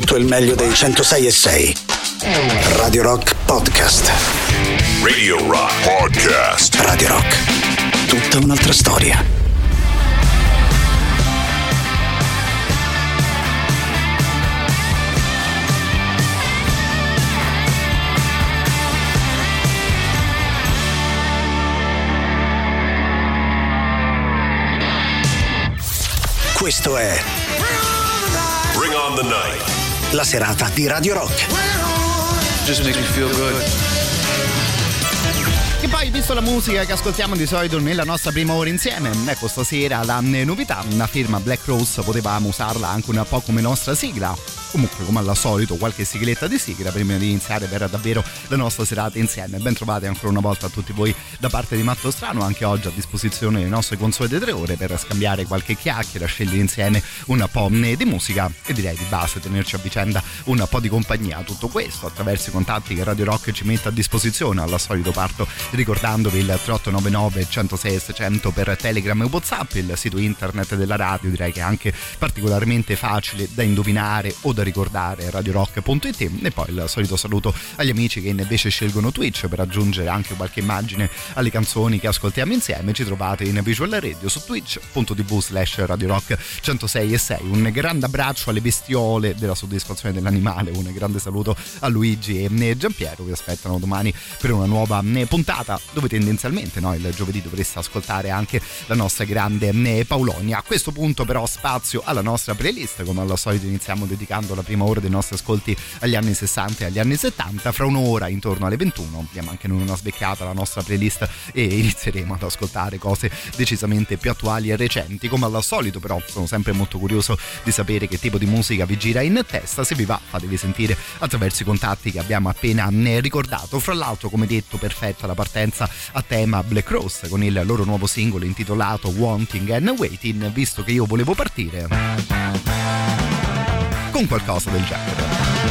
tutto il meglio dei 106 e 6. Radio Rock Podcast. Radio Rock Podcast. Radio Rock. Tutta un'altra storia. Questo è Bring on the night. La serata di Radio Rock. Just makes me feel good. E poi, visto la musica che ascoltiamo di solito nella nostra prima ora insieme, ecco stasera la novità, una firma Black Rose, potevamo usarla anche un po' come nostra sigla. Comunque, come al solito, qualche sigletta di sigla prima di iniziare per davvero la nostra serata insieme. Ben trovati ancora una volta a tutti voi da parte di Matto Strano, anche oggi a disposizione le nostre consuete tre ore per scambiare qualche chiacchiera, scegliere insieme un po' di musica e direi di base tenerci a vicenda un po' di compagnia. Tutto questo attraverso i contatti che Radio Rock ci mette a disposizione. Al solito parto ricordandovi il 3899 106 600 per Telegram e Whatsapp, il sito internet della radio, direi che è anche particolarmente facile da indovinare o da ricordare radiorock.it e poi il solito saluto agli amici che invece scelgono Twitch per aggiungere anche qualche immagine alle canzoni che ascoltiamo insieme. Ci trovate in Visual Radio su twitch.tv slash radiorock 106 e 6 un grande abbraccio alle bestiole della soddisfazione dell'animale. Un grande saluto a Luigi e Giampiero vi aspettano domani per una nuova puntata dove tendenzialmente no, il giovedì dovreste ascoltare anche la nostra grande Paolonia a questo punto però spazio alla nostra playlist. Come al solito iniziamo dedicando la prima ora dei nostri ascolti agli anni 60 e agli anni 70 fra un'ora intorno alle 21 diamo anche noi una svecchiata alla nostra playlist e inizieremo ad ascoltare cose decisamente più attuali e recenti. Come al solito però sono sempre molto curioso di sapere che tipo di musica vi gira in testa. Se vi va fatevi sentire attraverso i contatti che abbiamo appena ricordato. Fra l'altro come detto perfetta la partenza a tema Black Rose con il loro nuovo singolo intitolato Wanting and Waiting visto che io volevo partire con qualcosa del genere.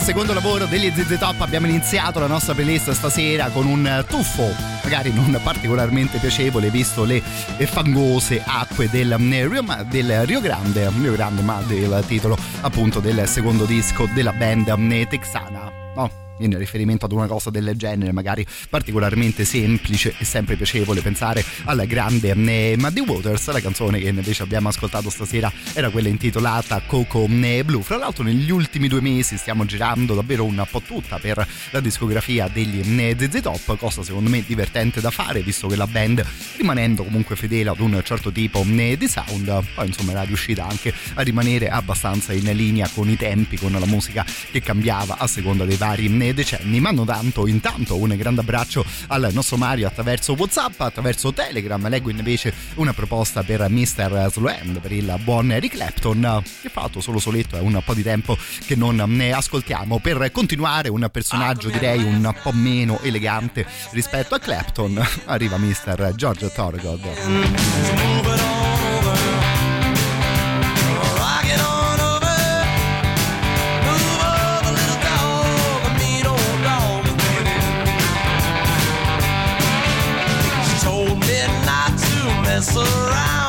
Secondo lavoro degli ZZ Top. Abbiamo iniziato la nostra playlist stasera con un tuffo magari non particolarmente piacevole visto le fangose acque del Rio, del Rio Grande Rio Grande ma del titolo appunto del secondo disco della band texana. no in riferimento ad una cosa del genere, magari particolarmente semplice e sempre piacevole pensare alla grande eh, Muddy Waters. La canzone che invece abbiamo ascoltato stasera era quella intitolata Coco eh, Blue. Fra l'altro, negli ultimi due mesi stiamo girando davvero un po' tutta per la discografia degli eh, ZZ Top, cosa secondo me divertente da fare, visto che la band, rimanendo comunque fedele ad un certo tipo di sound, poi insomma era riuscita anche a rimanere abbastanza in linea con i tempi, con la musica che cambiava a seconda dei vari decenni. Mando tanto intanto un grande abbraccio al nostro Mario attraverso Whatsapp, attraverso Telegram. Leggo invece una proposta per Mr. Sloan, per il buon Eric Clapton, che fa fatto solo soletto, è un po' di tempo che non ne ascoltiamo. Per continuare, un personaggio direi un po' meno elegante rispetto a Clapton, arriva Mr. George Thorogood. Mess around,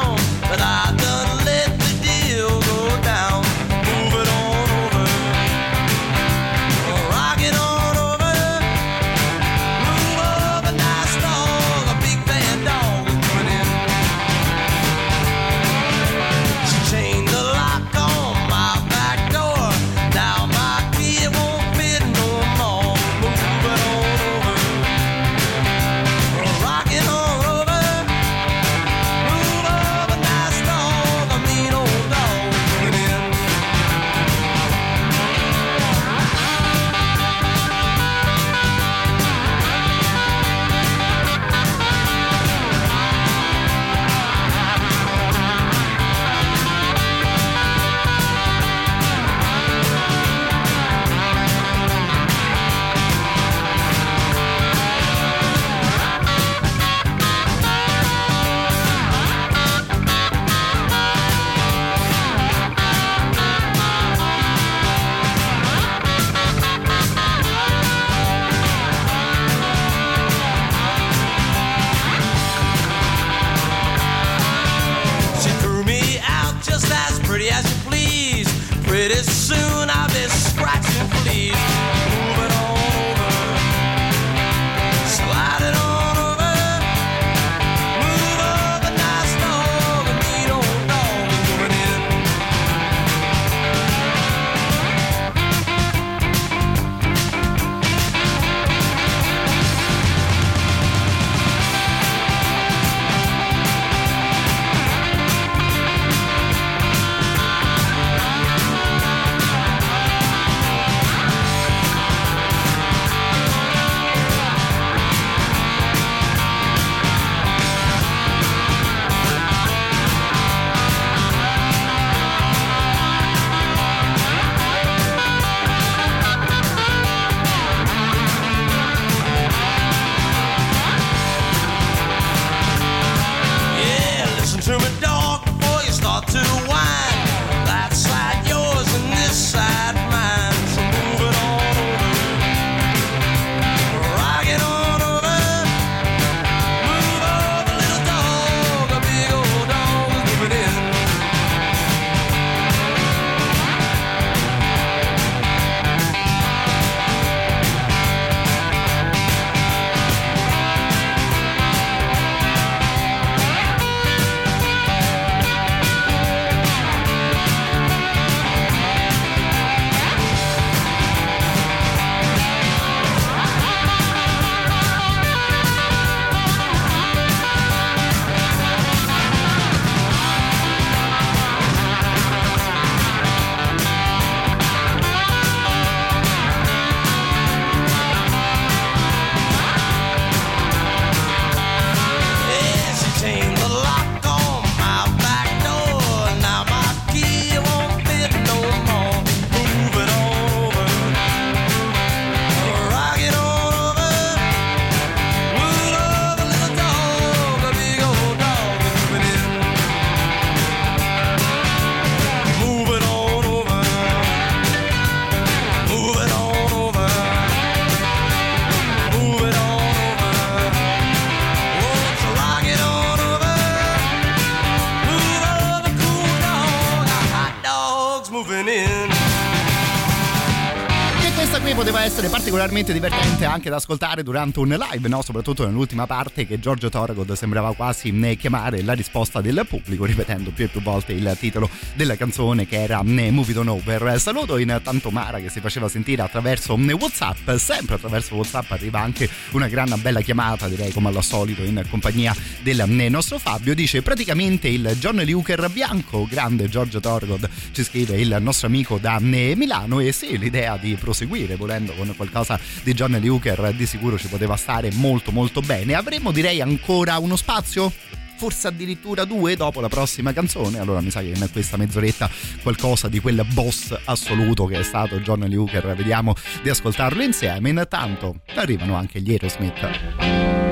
city soon. Particolarmente divertente anche da ascoltare durante un live, no? soprattutto nell'ultima parte che Giorgio Torgod sembrava quasi chiamare la risposta del pubblico, ripetendo più e più volte il titolo della canzone che era Move It On Over. Saluto intanto Mara che si faceva sentire attraverso Whatsapp, sempre attraverso Whatsapp arriva anche una gran bella chiamata, direi come al solito in compagnia del nostro Fabio, dice praticamente il John Luker bianco, grande Giorgio Torgod, ci scrive il nostro amico da Milano e sì, l'idea di proseguire volendo con qualcosa di John Luker di sicuro ci poteva stare molto molto bene. Avremmo direi ancora uno spazio? Forse addirittura due dopo la prossima canzone. Allora mi sa che in questa mezz'oretta qualcosa di quel boss assoluto che è stato John Luker, vediamo di ascoltarlo insieme. Intanto arrivano anche gli Aerosmith.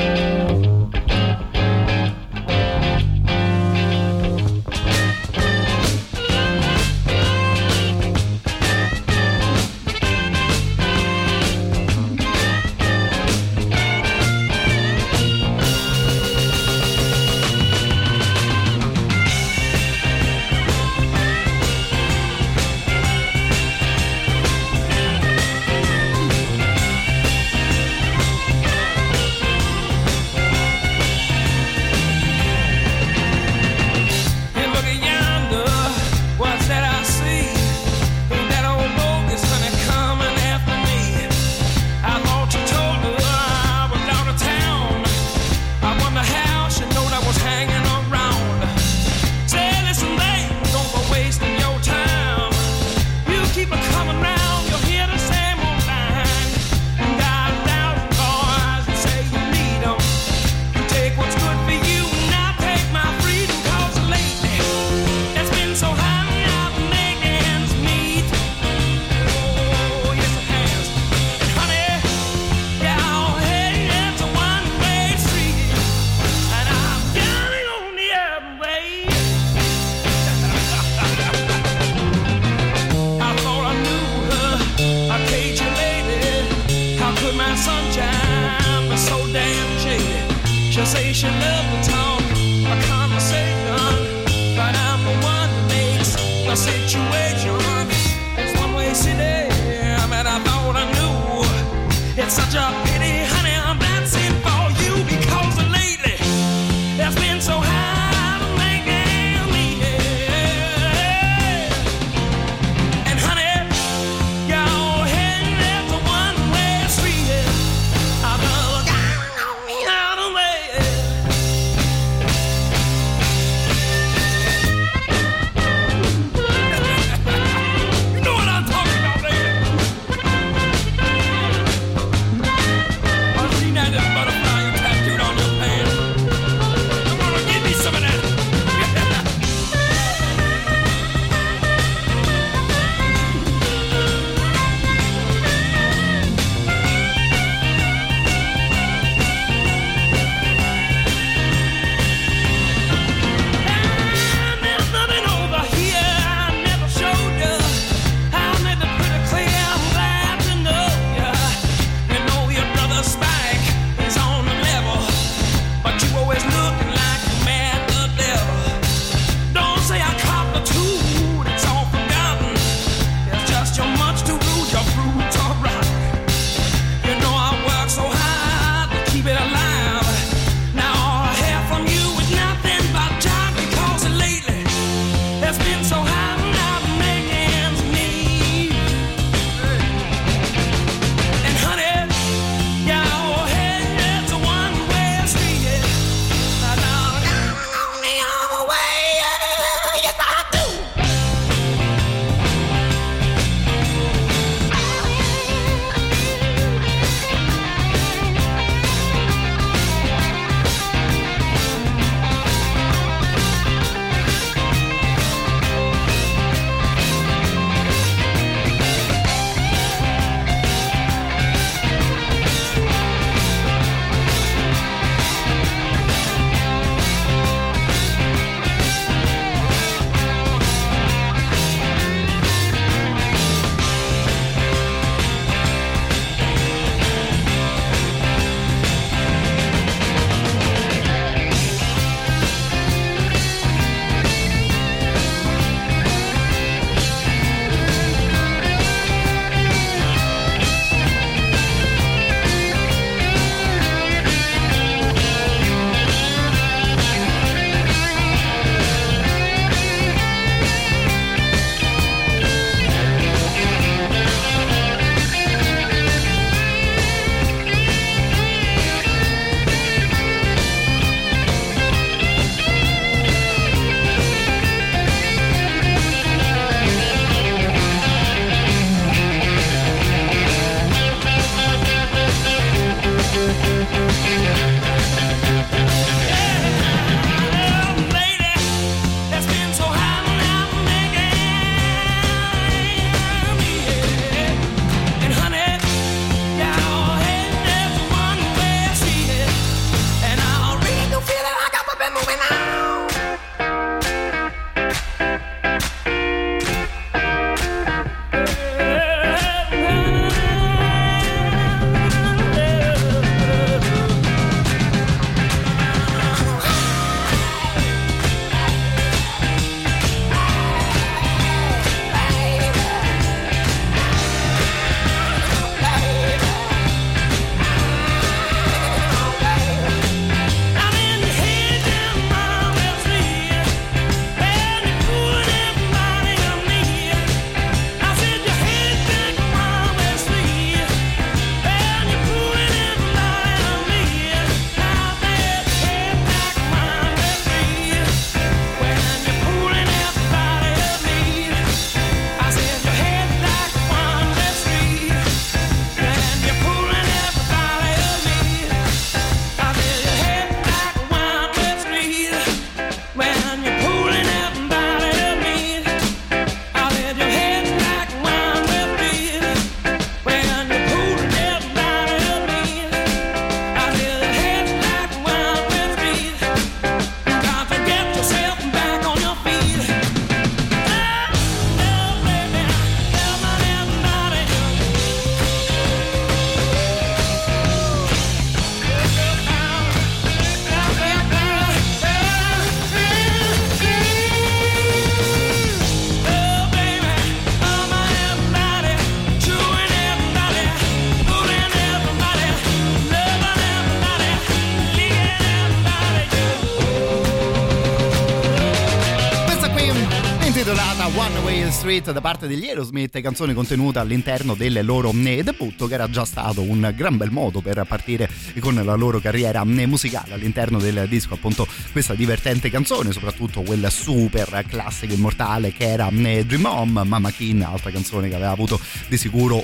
Street da parte degli Aerosmith, canzone contenuta all'interno del loro eh, debutto che era già stato un gran bel modo per partire con la loro carriera eh, musicale all'interno del disco appunto questa divertente canzone, soprattutto quella super classica immortale che era eh, Dream Home, Mama Keen, altra canzone che aveva avuto di sicuro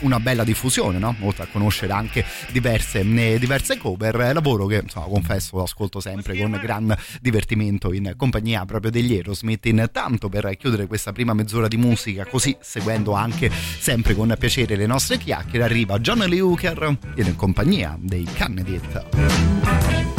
una bella diffusione, no? oltre a conoscere anche diverse, eh, diverse cover, eh, lavoro che insomma, confesso ascolto sempre con gran divertimento in compagnia proprio degli Aerosmith. Intanto per chiudere questa prima mezz'ora di musica, così seguendo anche sempre con piacere le nostre chiacchiere, arriva John Leuker in compagnia dei Cannedit.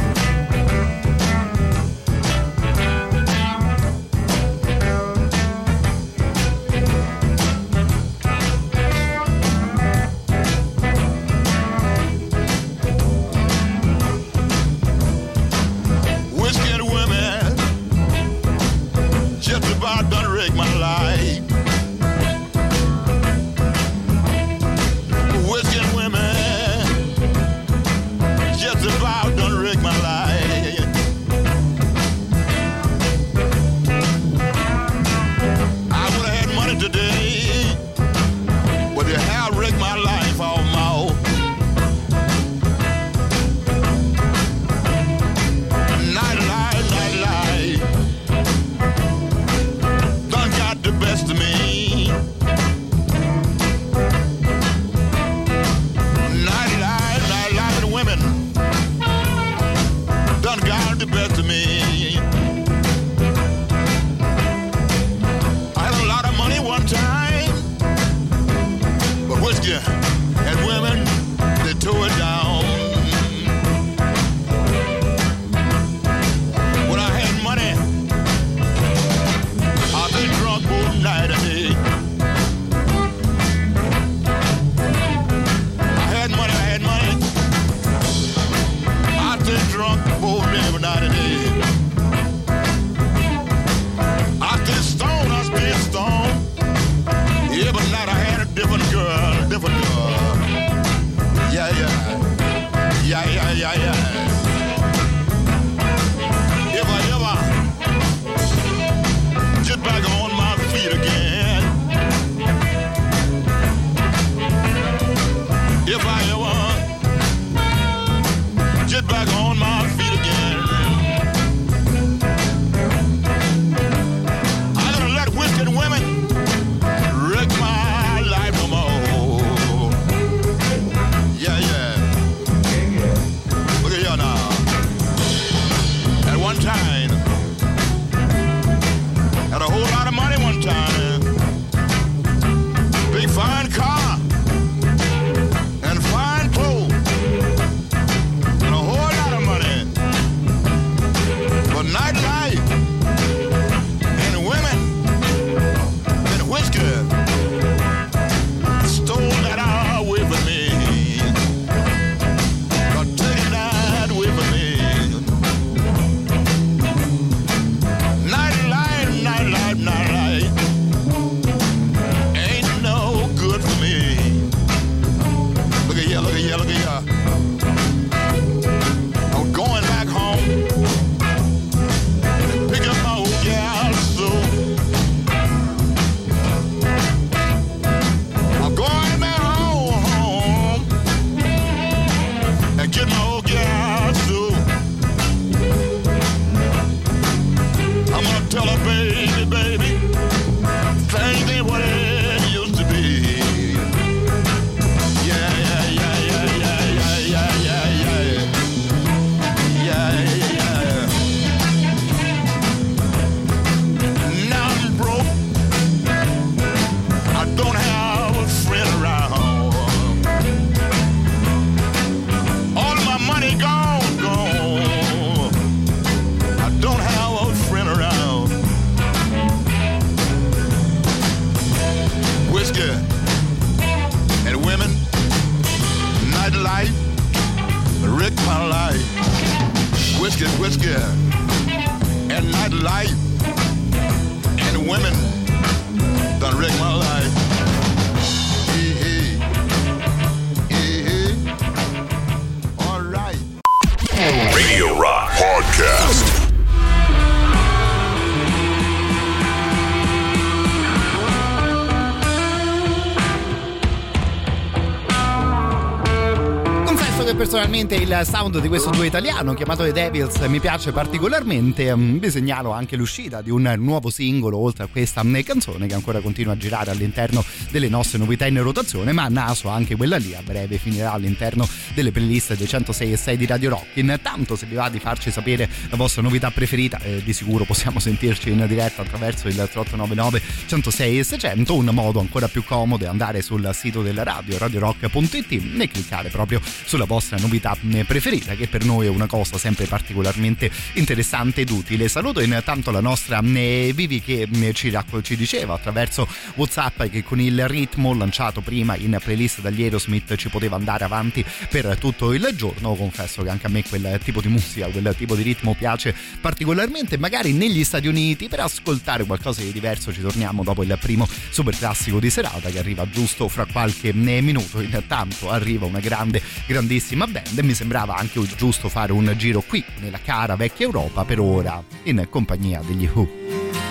Sound di questo duo italiano chiamato The Devils mi piace particolarmente. Mm, vi segnalo anche l'uscita di un nuovo singolo oltre a questa mm, canzone che ancora continua a girare all'interno delle nostre novità in rotazione, ma a naso anche quella lì a breve finirà all'interno delle playlist dei 106 e 6 di Radio Rock. Intanto se vi va di farci sapere la vostra novità preferita, eh, di sicuro possiamo sentirci in diretta attraverso il 3899 106 e 600, un modo ancora più comodo è andare sul sito della radio radiorock.it e cliccare proprio sulla vostra novità preferita che per noi è una cosa sempre particolarmente interessante ed utile. Saluto intanto la nostra eh, Vivi che eh, ci, ci diceva attraverso Whatsapp che con il ritmo lanciato prima in playlist dagli Aerosmith ci poteva andare avanti per tutto il giorno. Confesso che anche a me quel tipo di musica, quel tipo di ritmo piace particolarmente. Magari negli Stati Uniti per ascoltare qualcosa di diverso ci torniamo dopo il primo super classico di serata che arriva giusto fra qualche eh, minuto. Intanto arriva una grande, grandissima band e mi sembrava anche giusto fare un giro qui nella cara vecchia Europa per ora in compagnia degli Who.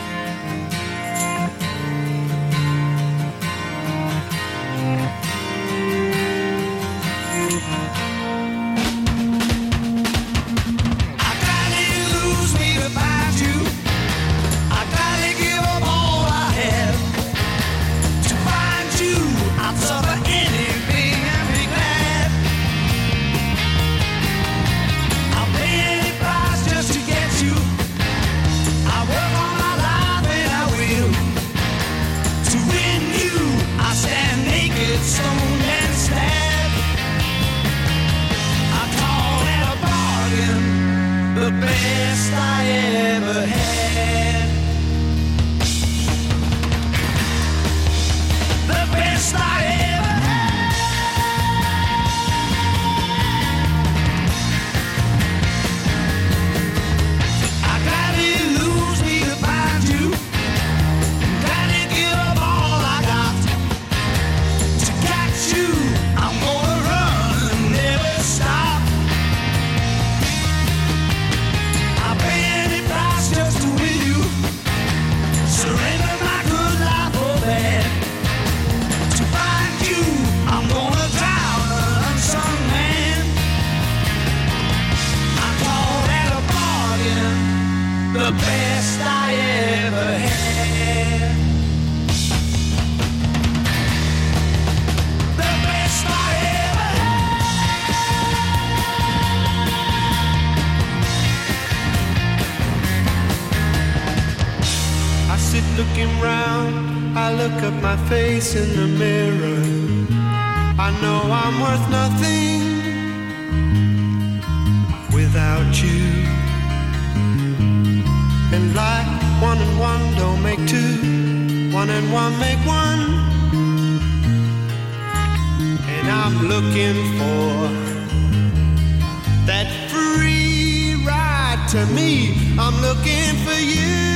face in the mirror. I know I'm worth nothing without you. And like one and one don't make two, one and one make one. And I'm looking for that free ride to me. I'm looking for you.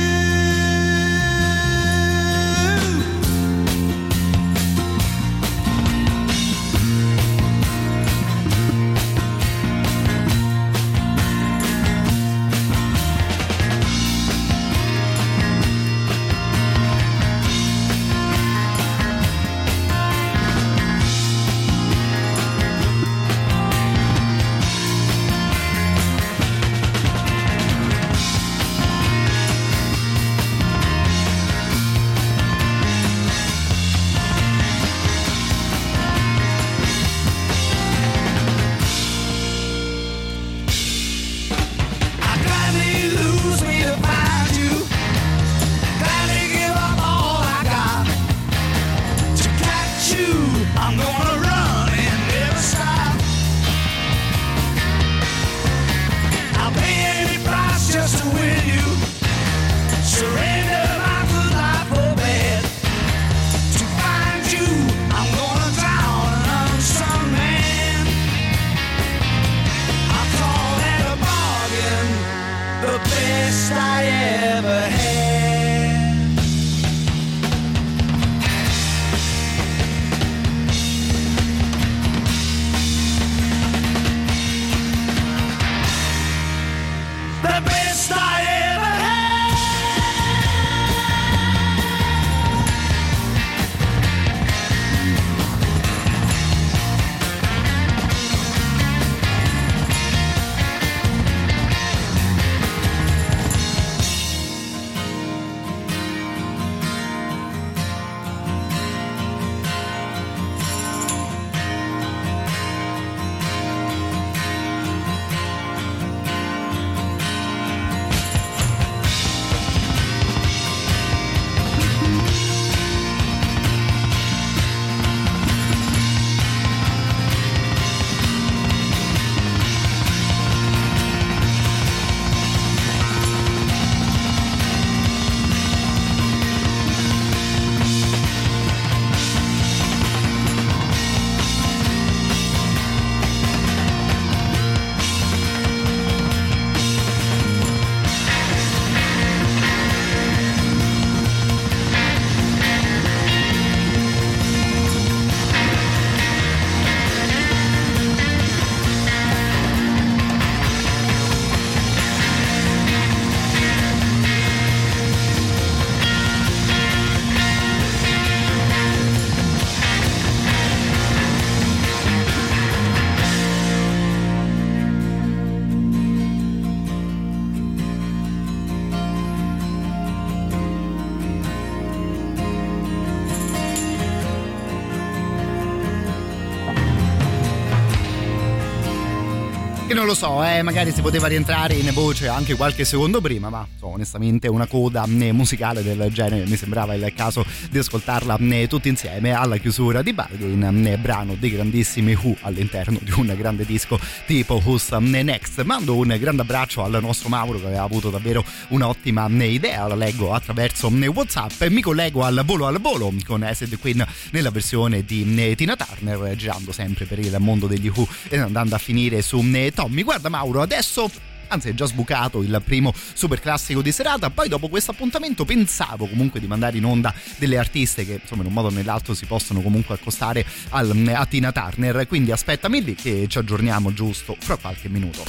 Lo so, eh, magari si poteva rientrare in voce anche qualche secondo prima, ma so, onestamente una coda eh, musicale del genere mi sembrava il caso di ascoltarla eh, tutti insieme alla chiusura di Bargain, eh, brano dei grandissimi Who all'interno di un grande disco tipo Who's Next. Mando un grande abbraccio al nostro Mauro che aveva avuto davvero un'ottima idea, la leggo attraverso Whatsapp e mi collego al volo al volo con Acid Queen nella versione di Tina Turner, girando sempre per il mondo degli Who e andando a finire su Tommy. Guarda Mauro, adesso anzi è già sbucato il primo super classico di serata poi dopo questo appuntamento pensavo comunque di mandare in onda delle artiste che insomma in un modo o nell'altro si possono comunque accostare al, a Tina Turner quindi aspettami lì che ci aggiorniamo giusto fra qualche minuto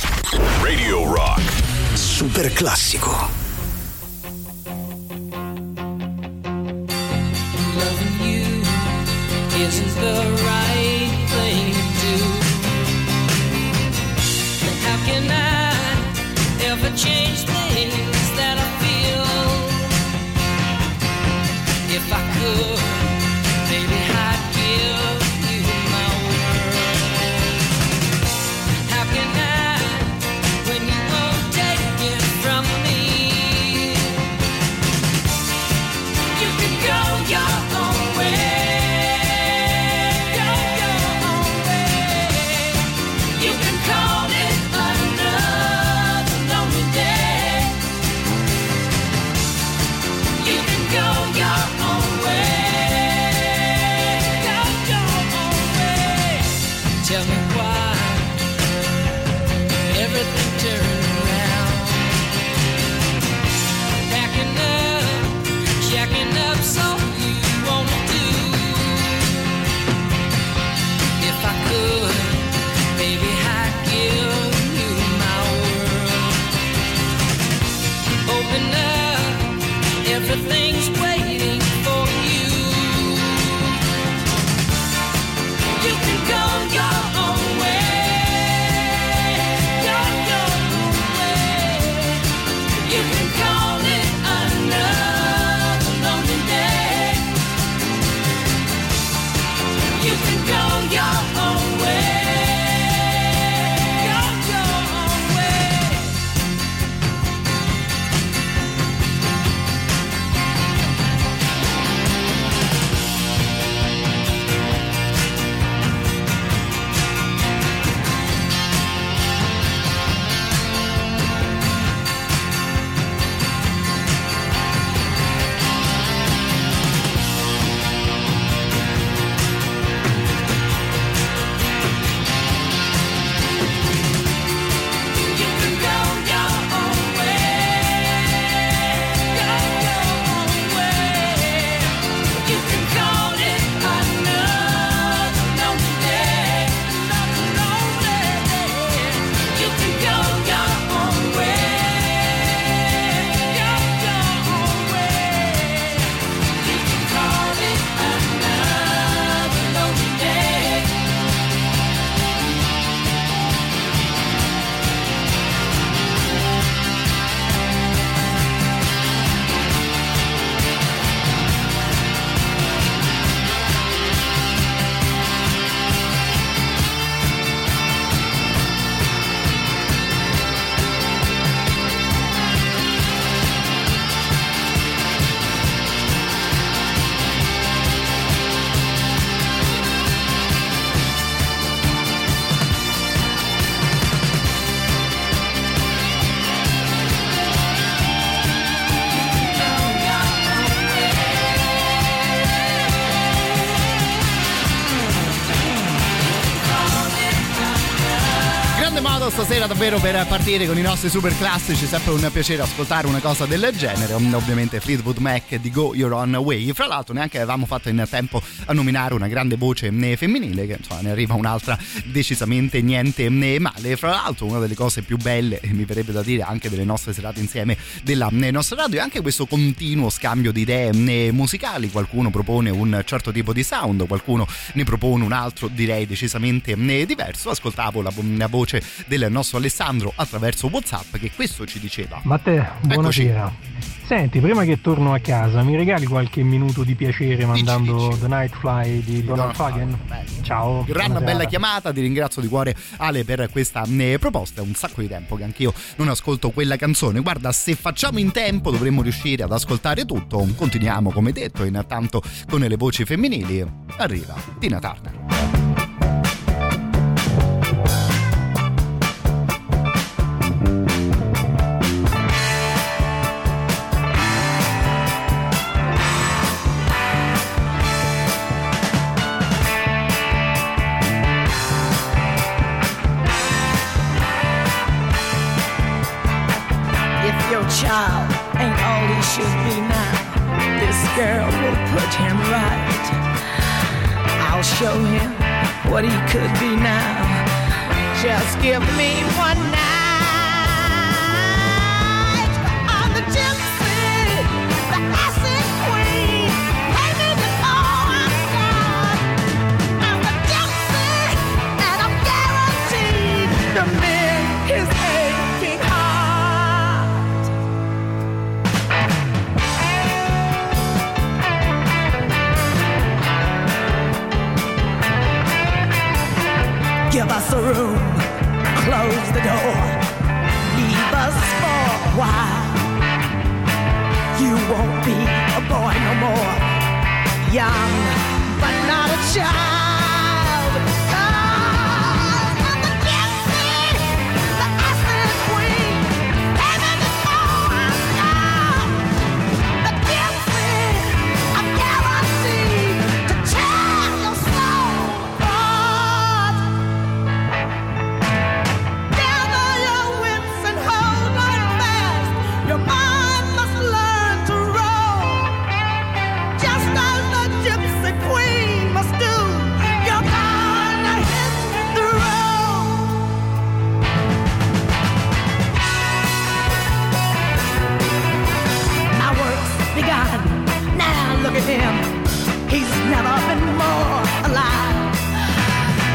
Radio Rock. Super classico. Loving you isn't the right day. Davvero per partire con i nostri super classici, sempre un piacere ascoltare una cosa del genere, ovviamente Fleetwood Mac di Go Your Own Way, fra l'altro neanche avevamo fatto in tempo a nominare una grande voce eh, femminile, che insomma ne arriva un'altra decisamente niente eh, male, fra l'altro una delle cose più belle, mi verrebbe da dire anche delle nostre serate insieme della nostra radio, è anche questo continuo scambio di idee musicali, qualcuno propone un certo tipo di sound, qualcuno ne propone un altro direi decisamente diverso, ascoltavo la, la voce del nostro Alessandro attraverso Whatsapp che questo ci diceva. Matteo, buonasera. Senti, prima che torno a casa, mi regali qualche minuto di piacere mandando dici. The Night Fly di Donald Fagen? Ciao. Gran bella serata. chiamata, ti ringrazio di cuore Ale per questa eh, proposta, è un sacco di tempo che anch'io non ascolto quella canzone. Guarda, se facciamo in tempo dovremmo riuscire ad ascoltare tutto. Continuiamo come detto, intanto con le voci femminili. Arriva Tina Turner. Should be now, this girl will put him right. I'll show him what he could be now. Just give me one night. Us room, close the door, leave us for a while. You won't be a boy no more, young but not a child. Him. He's never been more alive.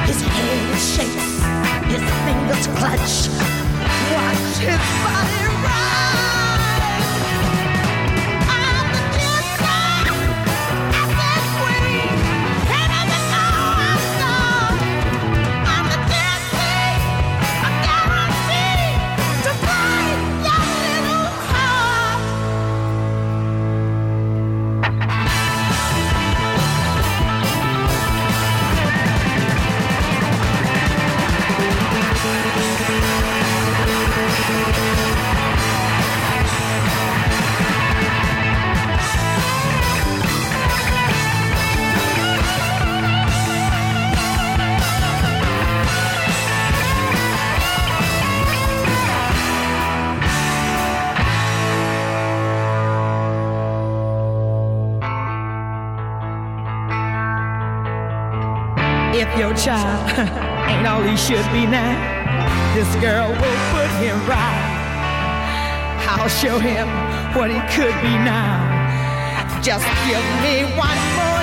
His head shakes, his fingers clutch. Watch his body should be now, this girl will put him right. I'll show him what he could be now. Just give me one more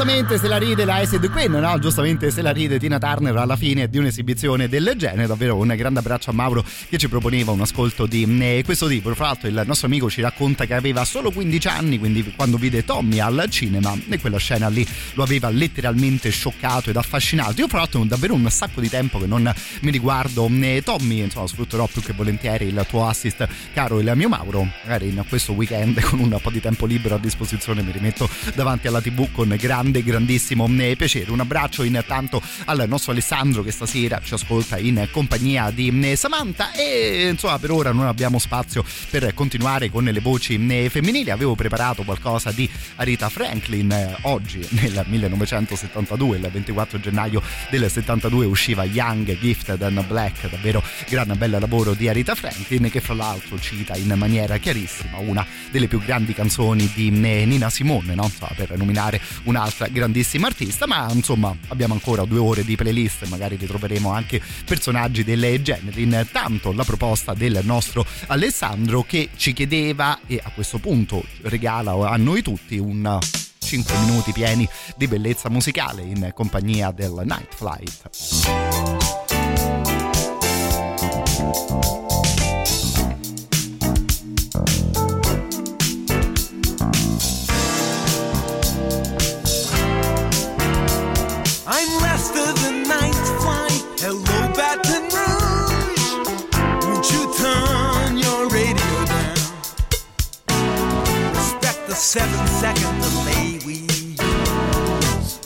giustamente se la ride la Acid Queen, no? Giustamente se la ride Tina Turner alla fine di un'esibizione del genere. Davvero un grande abbraccio a Mauro che ci proponeva un ascolto di eh, questo tipo. Fra l'altro il nostro amico ci racconta che aveva solo 15 anni, quindi quando vide Tommy al cinema e quella scena lì lo aveva letteralmente scioccato ed affascinato. Io fra l'altro davvero un sacco di tempo che non mi riguardo eh, Tommy, insomma sfrutterò più che volentieri il tuo assist caro il mio Mauro. Magari in questo weekend con un po' di tempo libero a disposizione mi rimetto davanti alla tv con grande grandissimo eh, piacere. Un abbraccio intanto al nostro Alessandro che stasera ci ascolta in compagnia di eh, Samantha e insomma per ora non abbiamo spazio per continuare con le voci eh, femminili. Avevo preparato qualcosa di Rita Franklin eh, oggi nel 1972, il 24 gennaio del 72 usciva Young, Gifted and Black, davvero gran bel lavoro di Rita Franklin che fra l'altro cita in maniera chiarissima una delle più grandi canzoni di eh, Nina Simone, no? Per nominare un'altra grandissima artista, ma insomma abbiamo ancora due ore di playlist, magari ritroveremo anche personaggi del genere. Intanto la proposta del nostro Alessandro che ci chiedeva e a questo punto regala a noi tutti un 5 minuti pieni di bellezza musicale in compagnia del Night Flight. Seven second delay we use.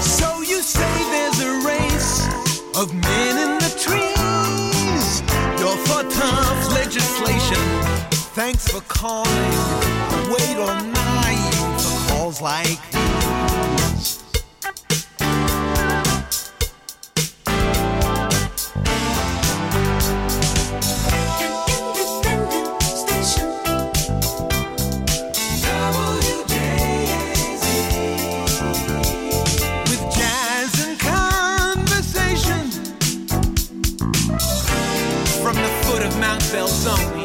So you say there's a race of men in the trees. You're for tough legislation. Thanks for calling. Wait all night for calls like these. Foot of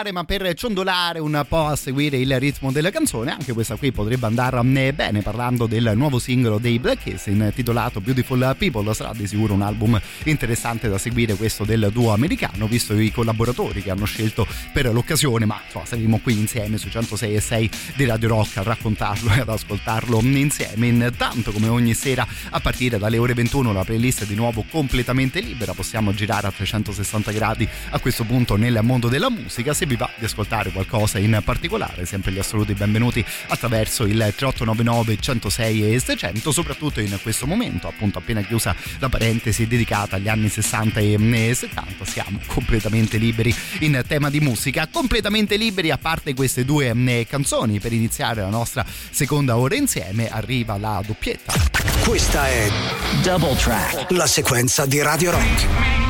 ballare, ma per ciondolare un po' a seguire il ritmo della canzone. Anche questa qui potrebbe andare eh, bene parlando del nuovo singolo dei Black Keys intitolato Beautiful People. Sarà di sicuro un album interessante da seguire questo del duo americano, visto i collaboratori che hanno scelto per l'occasione. Ma insomma, saremo qui insieme su 106 e 6 di Radio Rock a raccontarlo e ad ascoltarlo insieme. Intanto, come ogni sera, a partire dalle ore 21, la playlist è di nuovo completamente libera. Possiamo girare a 360 gradi a questo punto nel mondo della musica. Se vi va di ascoltare qualcosa in particolare, sempre gli assoluti benvenuti attraverso il 3899 106 e 600, soprattutto in questo momento, appunto appena chiusa la parentesi dedicata agli anni 60 e 70. Siamo completamente liberi in tema di musica, completamente liberi a parte queste due canzoni. Per iniziare la nostra seconda ora insieme arriva la doppietta. Questa è Double track. la sequenza di Radio Rock.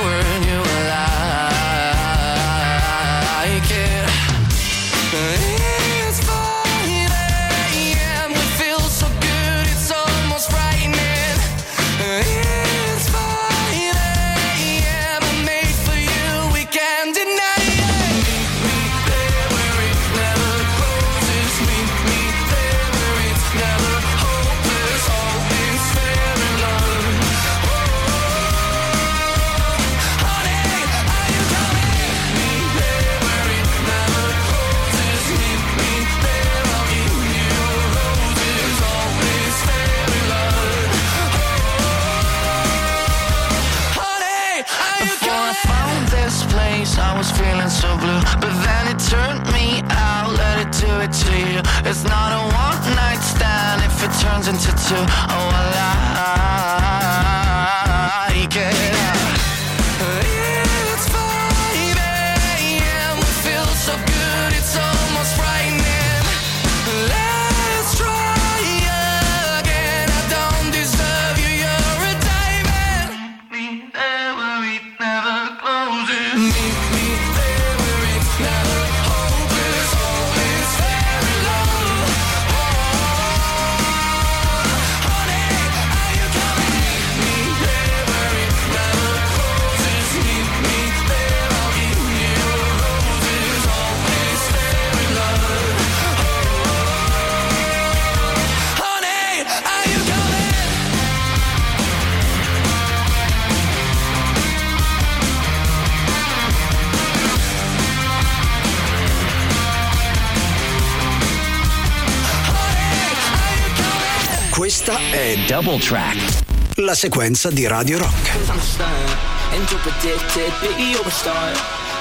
It's not a one night stand if it turns into two. Oh, I like Questa è Double track. la sequenza di Radio Rock. I'm.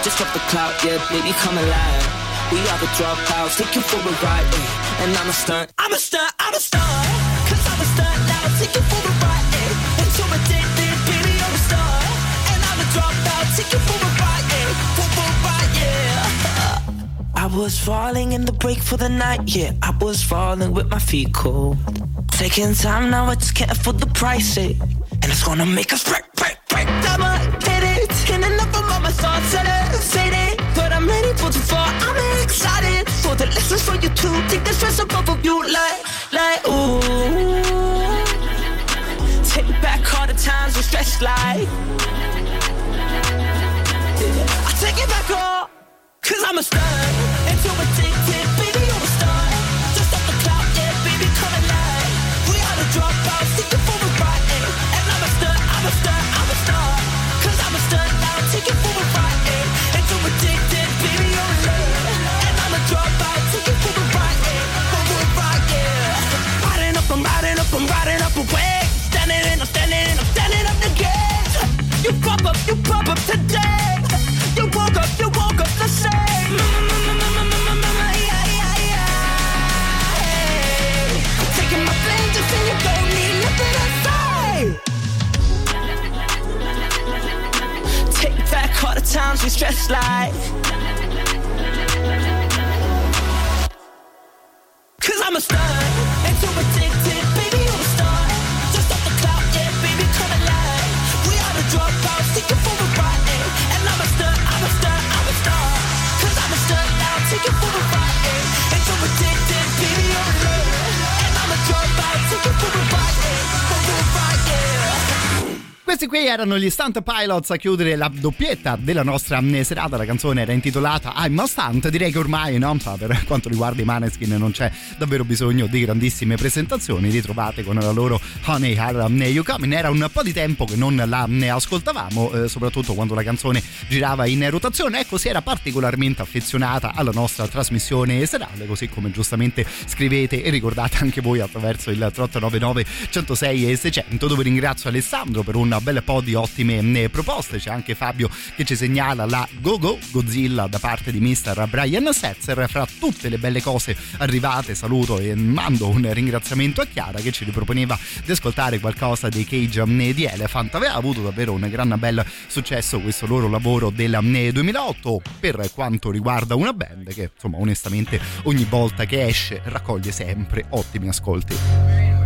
Just drop the cloud, yeah, baby come alive. We are the dropouts, take you for a ride, eh. and I'm a stunt. I'm a stunt, I'm a stunt, cause I'm a stunt now, take you for a ride, eh. angel predicted, baby you're a star. And I'm a dropout, take you for a ride, eh. for a ride, yeah. I was falling in the break for the night, yeah. I was falling with my feet cold. Taking time now, I just can't afford the price it. And it's gonna make us break, break, break. I'm a hit it, and enough of all my thoughts are faded. But I'm ready for the fall, I'm excited for the lessons for you to take the stress off of you like, like, ooh. Take back all the times we stretched like. I take it back all, cause I'm a stud. And too addicted, You pop up, you pop up today. The times we stress like. Cause I'm a and too addicted, baby, you're a star. Just off the cloud, yeah, baby, come alive. We are the dropouts, for a ride. And I'm a stud, I'm a stud, I'm a I'm a now, taking for a ride. And too addicted, baby, you're a. And I'm a dropout, taking for a ride. Questi qui erano gli Stunt Pilots a chiudere la doppietta della nostra eh, serata. La canzone era intitolata I'm a Stunt. Direi che ormai, no, per quanto riguarda i Maneskin, non c'è davvero bisogno di grandissime presentazioni. Li trovate con la loro Honey Are You Coming. Era un po' di tempo che non la ne ascoltavamo, eh, soprattutto quando la canzone girava in rotazione. Ecco, si era particolarmente affezionata alla nostra trasmissione serale, così come giustamente scrivete e ricordate anche voi attraverso il 3899 106 e 600, dove ringrazio Alessandro per un bel po' di ottime eh, proposte. C'è anche Fabio che ci segnala la Go Go Godzilla da parte di Mr. Brian Setzer. Fra tutte le belle cose arrivate, saluto e mando un ringraziamento a Chiara che ci riproponeva di ascoltare qualcosa dei Cage eh, di Elephant. Aveva avuto davvero un gran bel successo questo loro lavoro del eh, 2008 per quanto riguarda una band che insomma onestamente ogni volta che esce raccoglie sempre ottimi ascolti.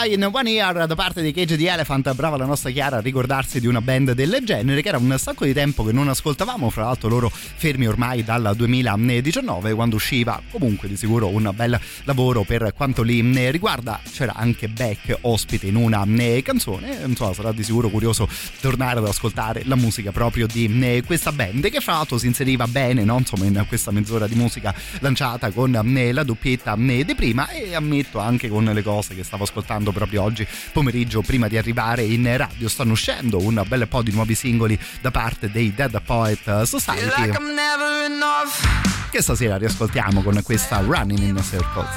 Fly in One Year da parte di Cage di Elephant, brava la nostra Chiara a ricordarsi di una band del genere che era un sacco di tempo che non ascoltavamo, fra l'altro loro fermi ormai dal 2019 quando usciva comunque di sicuro un bel lavoro per quanto li eh, riguarda. C'era anche Beck ospite in una eh, canzone, insomma sarà di sicuro curioso tornare ad ascoltare la musica proprio di eh, questa band che fra l'altro si inseriva bene no? insomma, in questa mezz'ora di musica lanciata con la doppietta di prima e ammetto anche con le cose che stavo ascoltando proprio oggi pomeriggio prima di arrivare in radio stanno uscendo un bel po' di nuovi singoli da parte dei Dead Poet Society. Feel like I'm never enough che stasera riascoltiamo con questa Running in a Circle.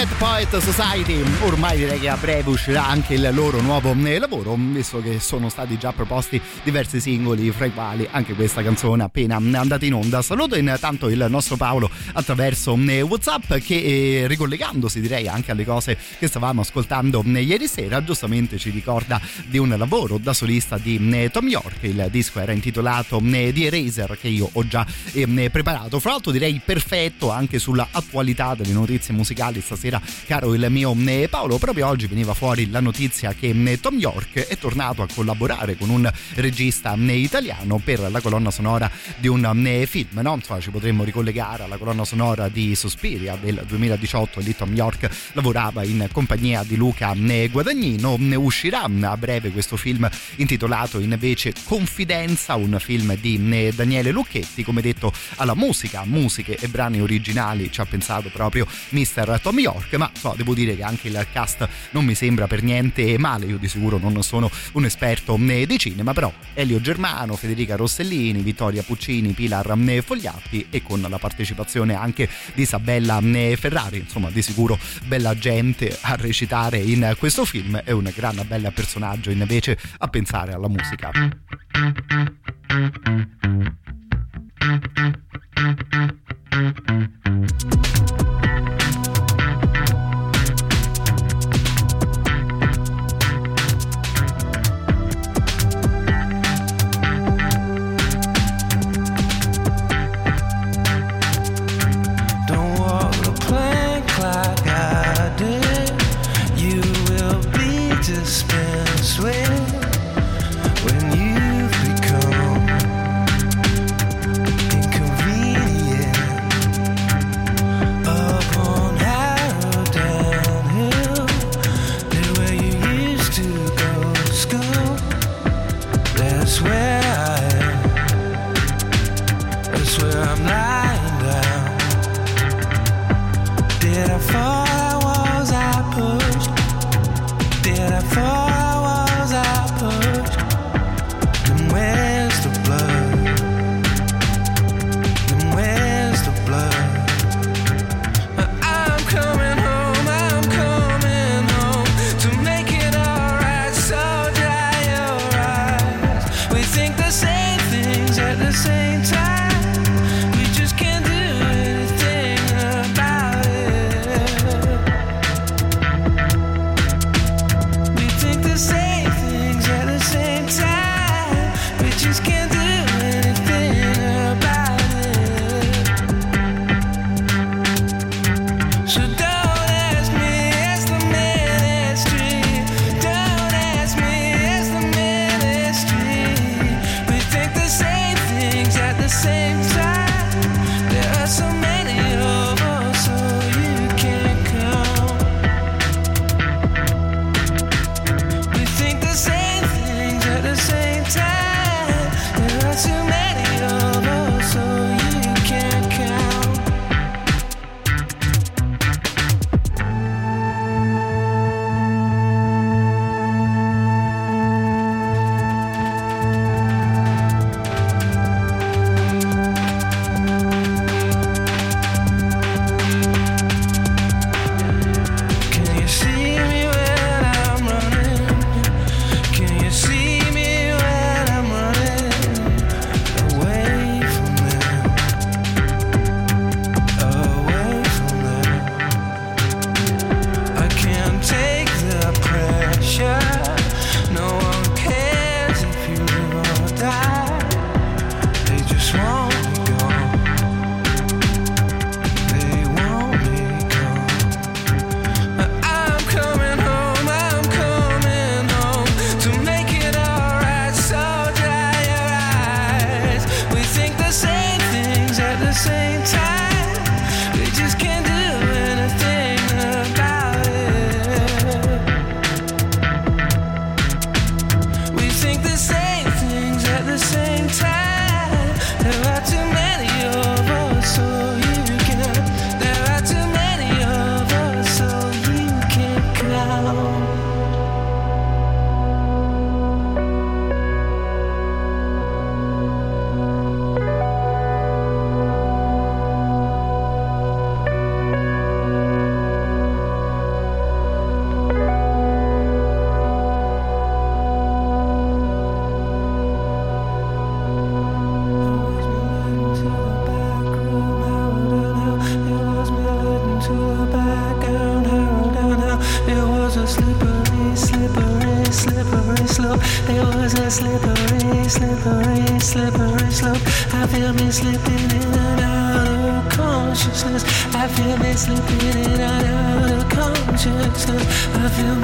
Dead Poet Society. Ormai direi che a breve uscirà anche il loro nuovo eh, lavoro visto che sono stati già proposti diversi singoli fra i quali anche questa canzone appena andata in onda. Saluto intanto il nostro Paolo attraverso eh, Whatsapp che eh, ricollegandosi direi anche alle cose che stavamo ascoltando ieri sera giustamente ci ricorda di un lavoro da solista di Tom York. Il disco era intitolato The Eraser che io ho già eh, preparato. Fra l'altro direi perfetto anche sulla attualità delle notizie musicali stasera caro il mio eh, Paolo proprio oggi veniva fuori la notizia che eh, Tom York è tornato a collaborare con un regista eh, italiano per la colonna sonora di un film no? Insomma, ci potremmo ricollegare alla colonna sonora di Suspiria del 2018 lì Tom York lavorava in compagnia di Luca Guadagnino uscirà a breve questo film intitolato invece Confidenza un film di Daniele Lucchetti come detto alla musica musiche e brani originali ci ha pensato proprio Mr. Tom York ma so, devo dire che anche il cast non mi sembra per niente male io di sicuro non sono un esperto eh, di cinema però Elio Germano, Federica Rossellini Vittoria Puccini, Pilar eh, Fogliatti e con la partecipazione anche di Isabella eh, Ferrari insomma di sicuro bella gente a recitare in questo film è un gran bel personaggio invece a pensare alla musica. Don't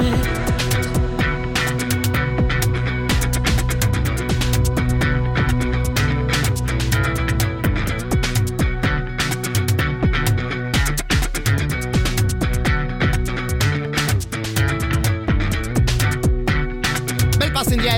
I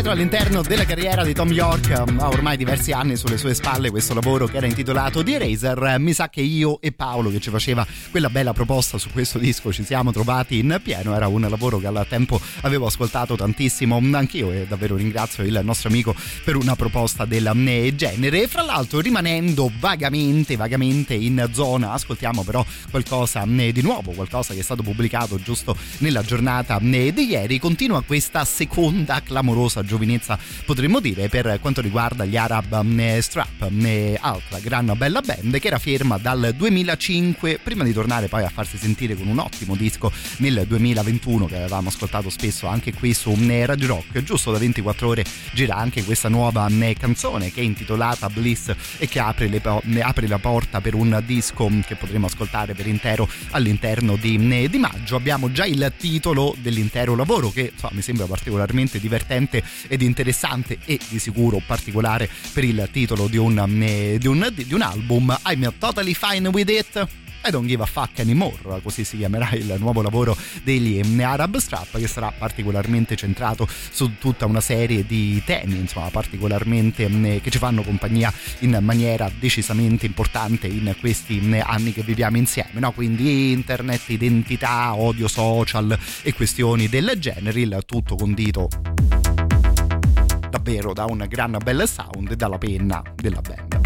indietro all'interno della carriera di Tom York, ha ormai diversi anni sulle sue spalle questo lavoro che era intitolato The Eraser. Mi sa che io e Paolo che ci faceva quella bella proposta su questo disco ci siamo trovati in pieno, era un lavoro che al tempo avevo ascoltato tantissimo anch'io e davvero ringrazio il nostro amico per una proposta del genere. Fra l'altro rimanendo vagamente, vagamente in zona, ascoltiamo però qualcosa di nuovo, qualcosa che è stato pubblicato giusto nella giornata di ieri, continua questa seconda clamorosa giovinezza potremmo dire per quanto riguarda gli Arab eh, Strap, eh, altra gran bella band che era ferma dal 2005 prima di tornare poi a farsi sentire con un ottimo disco nel 2021 che avevamo ascoltato spesso anche qui su eh, Radio Rock. Giusto da 24 ore gira anche questa nuova canzone che è intitolata Bliss e che apre, le apre la porta per un disco che potremo ascoltare per intero all'interno di, di maggio. Abbiamo già il titolo dell'intero lavoro che insomma, mi sembra particolarmente divertente ed interessante e di sicuro particolare per il titolo di un, eh, di un, di un album I'm totally fine with it I don't give a fuck anymore, così si chiamerà il nuovo lavoro degli Arab Strap che sarà particolarmente centrato su tutta una serie di temi, insomma, particolarmente eh, che ci fanno compagnia in maniera decisamente importante in questi eh, anni che viviamo insieme, no? Quindi internet, identità, odio social e questioni del genere, il tutto condito davvero da un gran bel sound e dalla penna della band.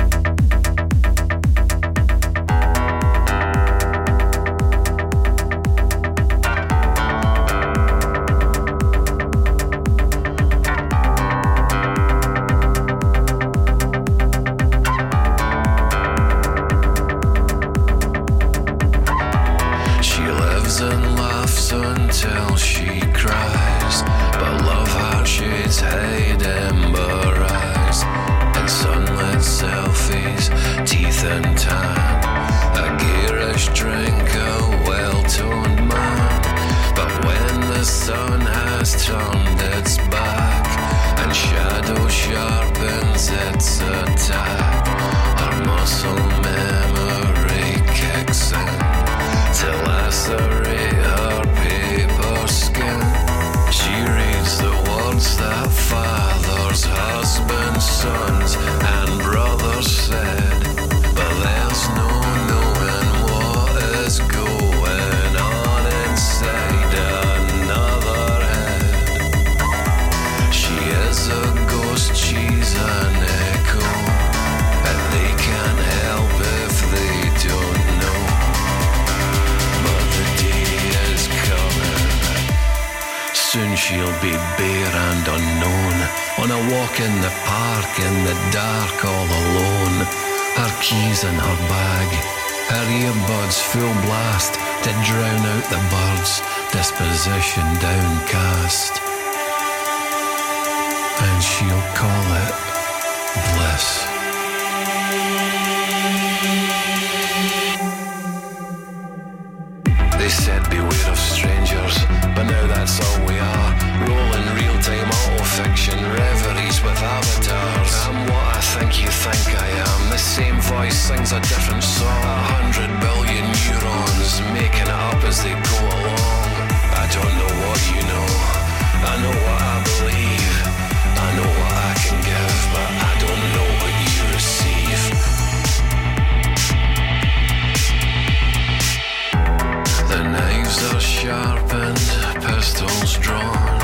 She'll be bare and unknown. On a walk in the park in the dark all alone. Her keys in her bag. Her earbuds full blast to drown out the birds. Disposition downcast. And she'll call it bliss. You think I am. The same voice sings a different song. A hundred billion neurons making it up as they go along. I don't know what you know. I know what I believe. I know what I can give, but I don't know what you receive. The knives are sharpened, pistols drawn.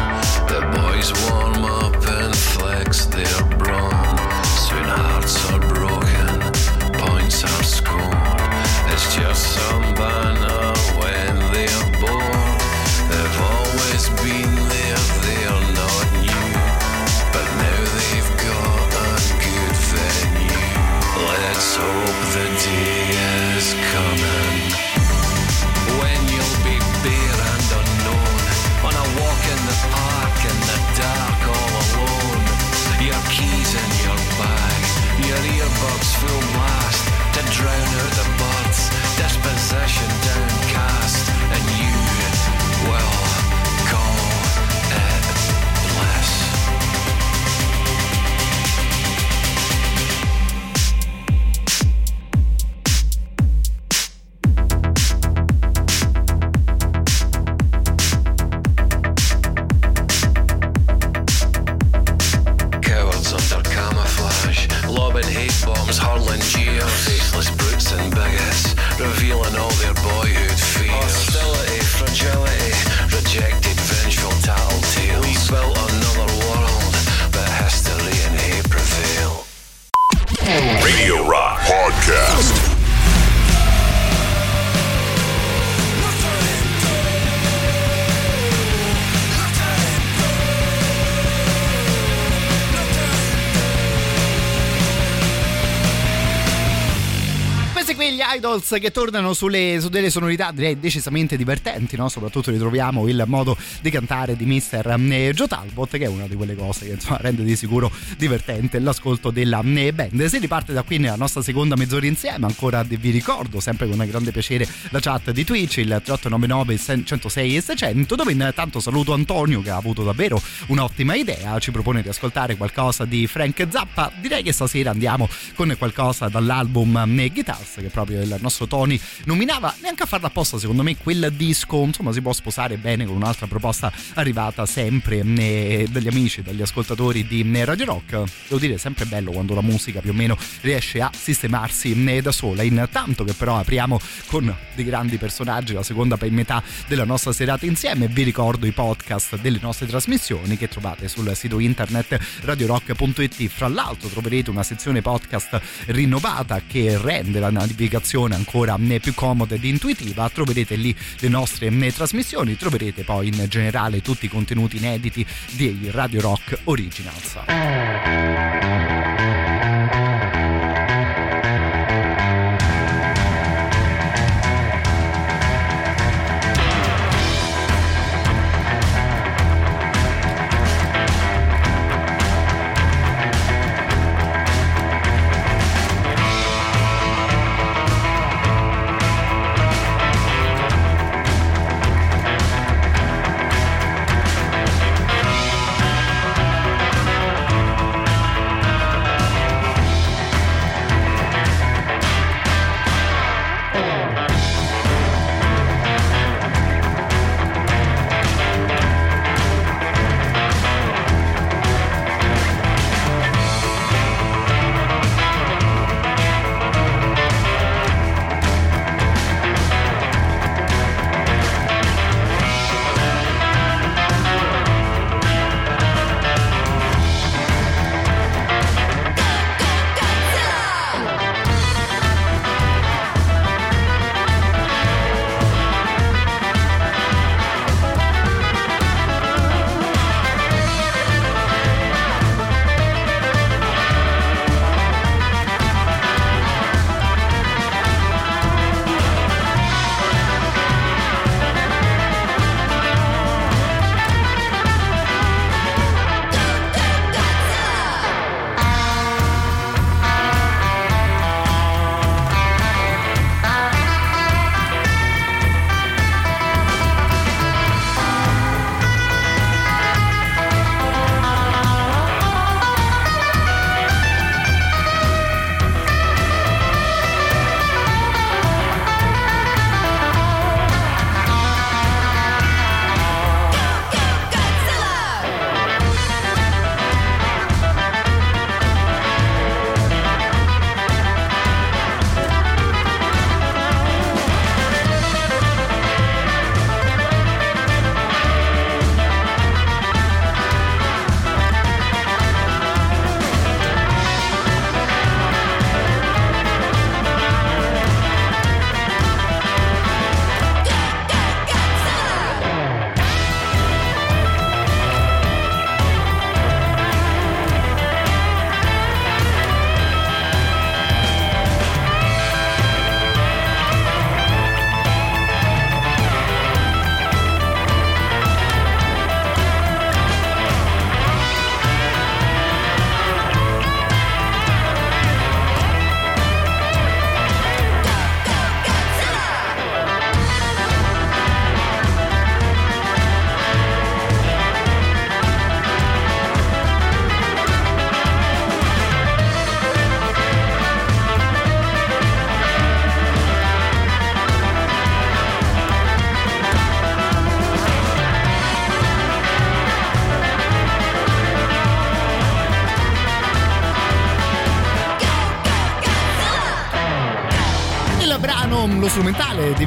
The boys warm up and flex their brawn. Hearts are broken, points are scored. It's just some gli Idols che tornano sulle, su delle sonorità direi decisamente divertenti, no? soprattutto ritroviamo il modo di cantare di Mr. Joe Talbot che è una di quelle cose che insomma, rende di sicuro divertente l'ascolto della band. Si riparte da qui nella nostra seconda mezz'ora insieme, ancora vi ricordo sempre con grande piacere la chat di Twitch, il 3899 106 e 600 dove intanto saluto Antonio che ha avuto davvero un'ottima idea, ci propone di ascoltare qualcosa di Frank Zappa, direi che stasera andiamo con qualcosa dall'album Guitars che proprio il nostro Tony nominava neanche a farla apposta secondo me quel disco. Insomma si può sposare bene con un'altra proposta arrivata sempre eh, dagli amici dagli ascoltatori di eh, Radio Rock. Devo dire è sempre bello quando la musica più o meno riesce a sistemarsi eh, da sola. Intanto che però apriamo con dei grandi personaggi la seconda metà della nostra serata insieme. Vi ricordo i podcast delle nostre trasmissioni che trovate sul sito internet radiorock.it fra l'altro troverete una sezione podcast rinnovata che rende la navigazione ancora più comoda ed intuitiva troverete lì le nostre trasmissioni troverete poi in generale tutti i contenuti inediti di Radio Rock Originals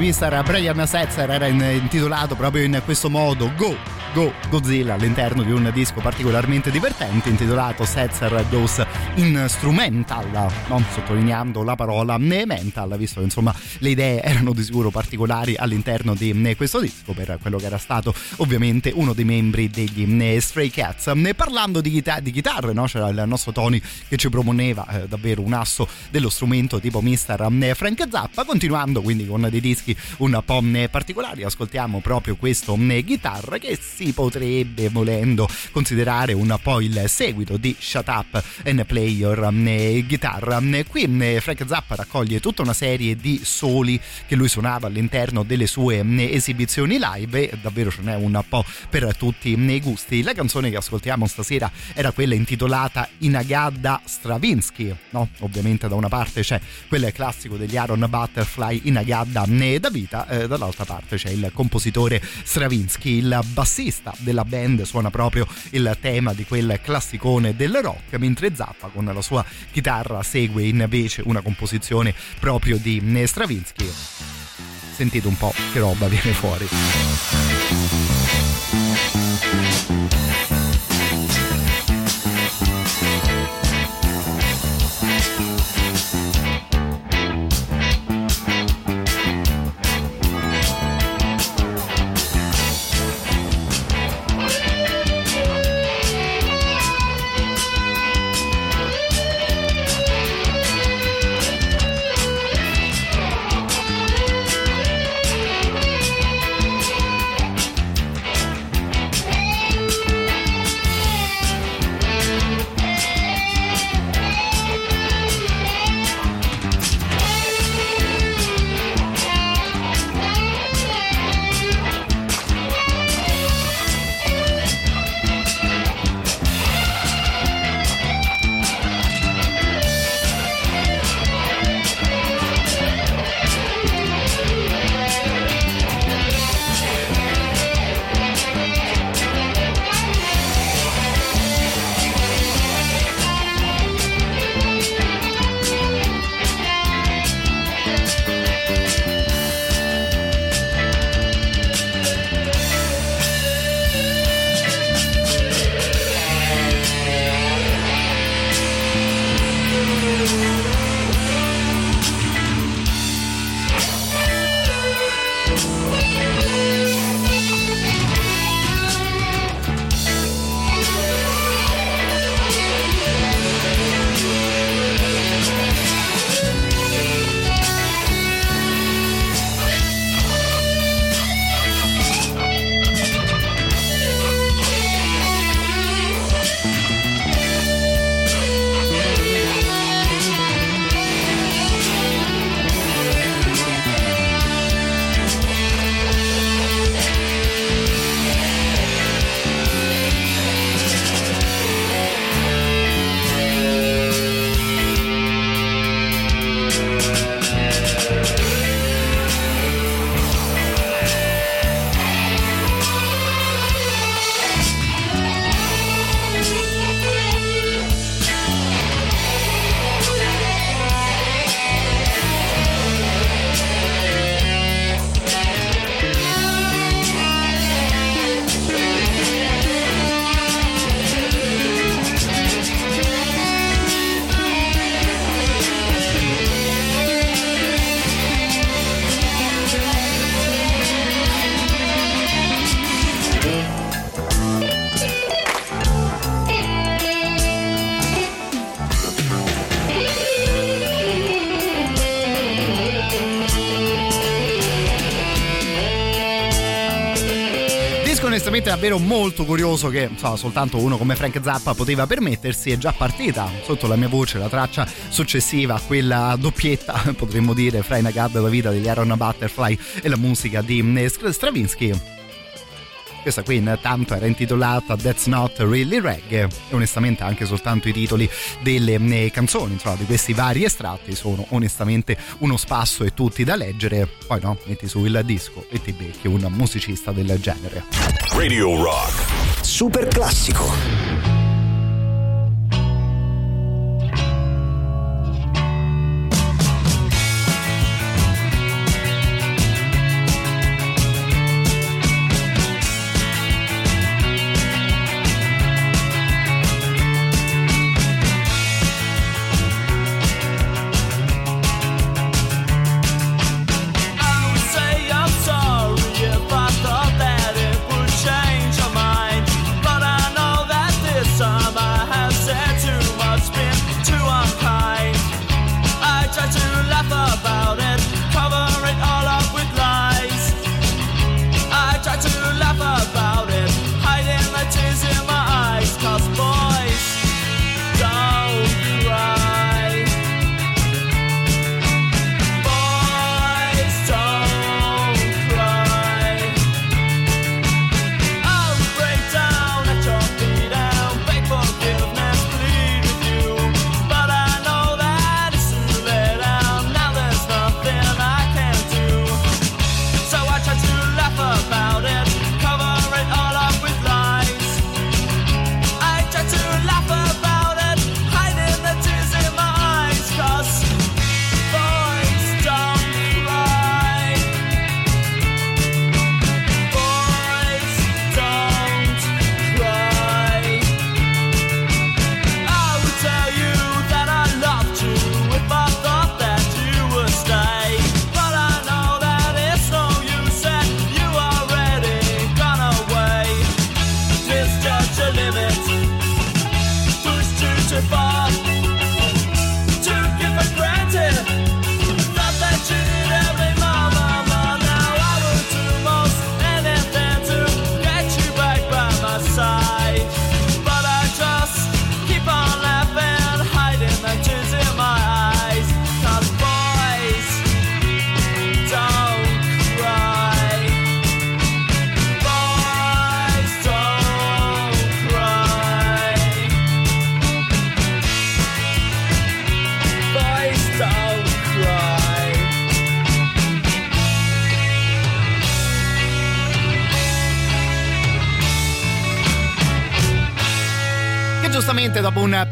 di Mr. Brian Setzer era in- intitolato proprio in questo modo Go Go Godzilla all'interno di un disco particolarmente divertente intitolato Setzer Goes Instrumental, no? sottolineando la parola mental, visto che insomma le idee erano di sicuro particolari all'interno di questo disco per quello che era stato ovviamente uno dei membri degli Stray Cats. Parlando di, chita- di chitarre, no? c'era il nostro Tony che ci proponeva eh, davvero un asso dello strumento tipo Mr. Frank Zappa, continuando quindi con dei dischi un po' particolari, ascoltiamo proprio questo chitarra che si potrebbe volendo considerare un po' il seguito di Shut Up and Play Your Guitar. Qui Frank Zappa raccoglie tutta una serie di soli che lui suonava all'interno delle sue esibizioni live e davvero ce n'è un po' per tutti i gusti. La canzone che ascoltiamo stasera era quella intitolata Inagadda Stravinsky, no? Ovviamente da una parte c'è quel classico degli Aaron Butterfly Inagadda da vita, eh, dall'altra parte c'è il compositore Stravinsky, il bassista della band suona proprio il tema di quel classicone del rock, mentre Zappa con la sua chitarra segue invece una composizione proprio di Stravinsky. Sentite un po' che roba viene fuori. Davvero molto curioso che insomma, soltanto uno come Frank Zappa poteva permettersi è già partita sotto la mia voce la traccia successiva a quella doppietta potremmo dire fra Inagad la vita degli Aaron Butterfly e la musica di Stravinsky questa qui intanto era intitolata That's Not Really Reggae e onestamente anche soltanto i titoli delle canzoni, insomma, di questi vari estratti sono onestamente uno spasso e tutti da leggere. Poi no, metti su il disco e ti becchi un musicista del genere. Radio Rock. Super classico.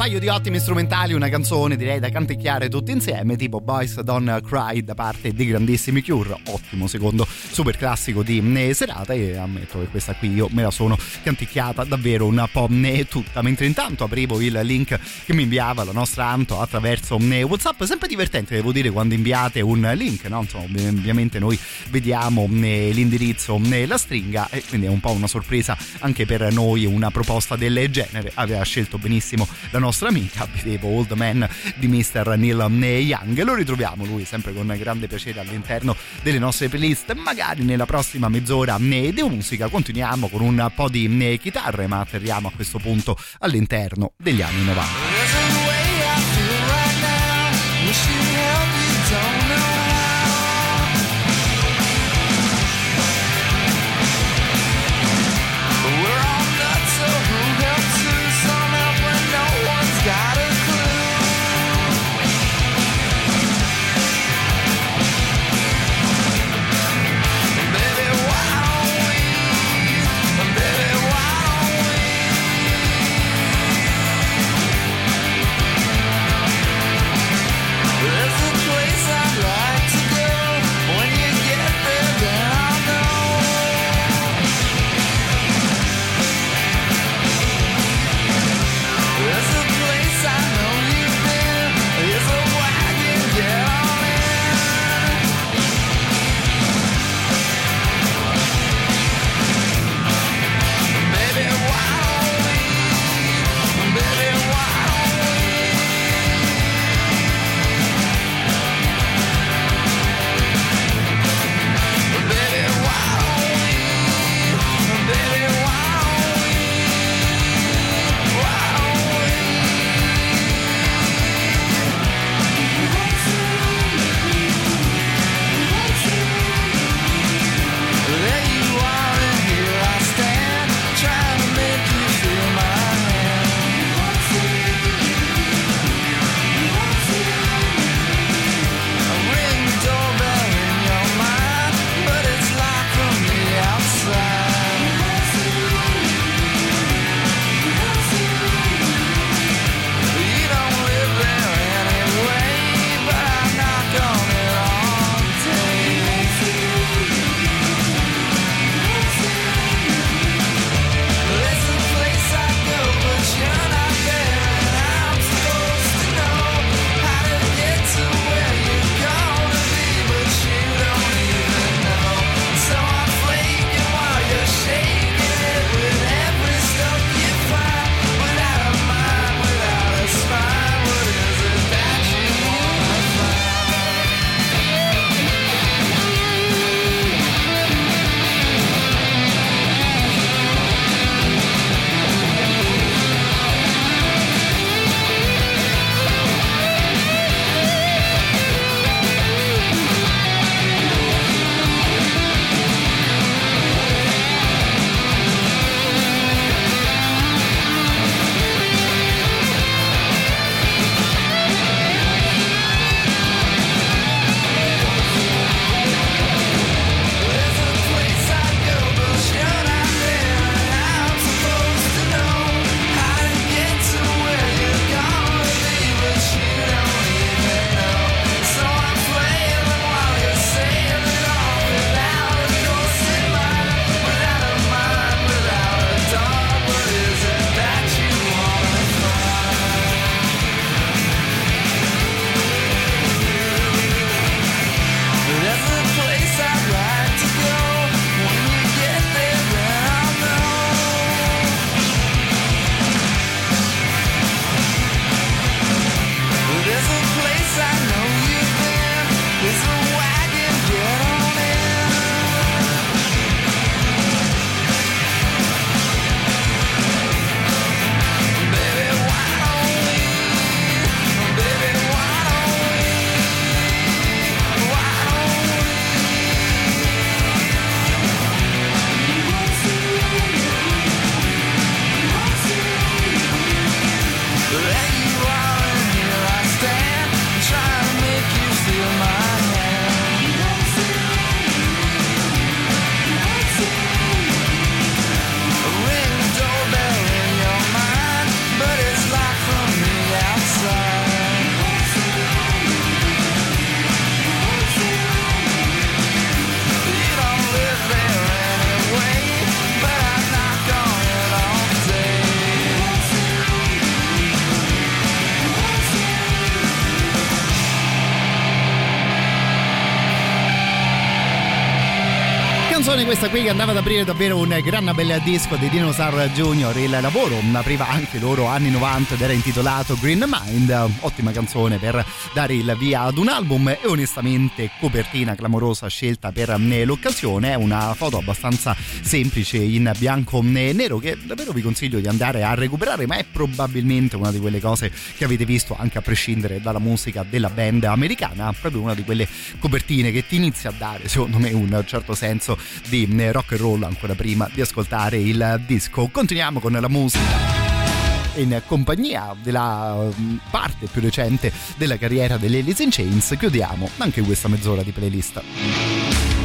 Paio di ottimi strumentali, una canzone direi da canticchiare tutti insieme, tipo Boys Don't Cry da parte di grandissimi Cure, ottimo secondo super classico di eh, serata e ammetto che questa qui io me la sono canticchiata davvero un po' eh, tutta, mentre intanto aprivo il link che mi inviava la nostra Anto attraverso eh, Whatsapp, sempre divertente devo dire quando inviate un link, no? Insomma, ovviamente noi vediamo l'indirizzo la stringa e quindi è un po' una sorpresa anche per noi una proposta del genere, aveva scelto benissimo la nostra amica, vedevo Old Man di Mr. Neil Young, lo ritroviamo lui sempre con grande piacere all'interno delle nostre playlist, magari nella prossima mezz'ora di musica continuiamo con un po' di chitarre ma atterriamo a questo punto all'interno degli anni 90. Che andava ad aprire davvero un gran bel disco di Dinosaur Jr. Il lavoro apriva anche loro anni 90 ed era intitolato Green Mind. Ottima canzone per dare il via ad un album e onestamente copertina clamorosa scelta per eh, l'occasione. Una foto abbastanza semplice in bianco e nero che davvero vi consiglio di andare a recuperare, ma è probabilmente una di quelle cose che avete visto anche a prescindere dalla musica della band americana. Proprio una di quelle copertine che ti inizia a dare, secondo me, un certo senso di eh, rock and roll ancora prima di ascoltare il disco. Continuiamo con la musica in compagnia della mm, parte più recente della carriera delle Alice in Chains chiudiamo anche questa mezz'ora di playlist.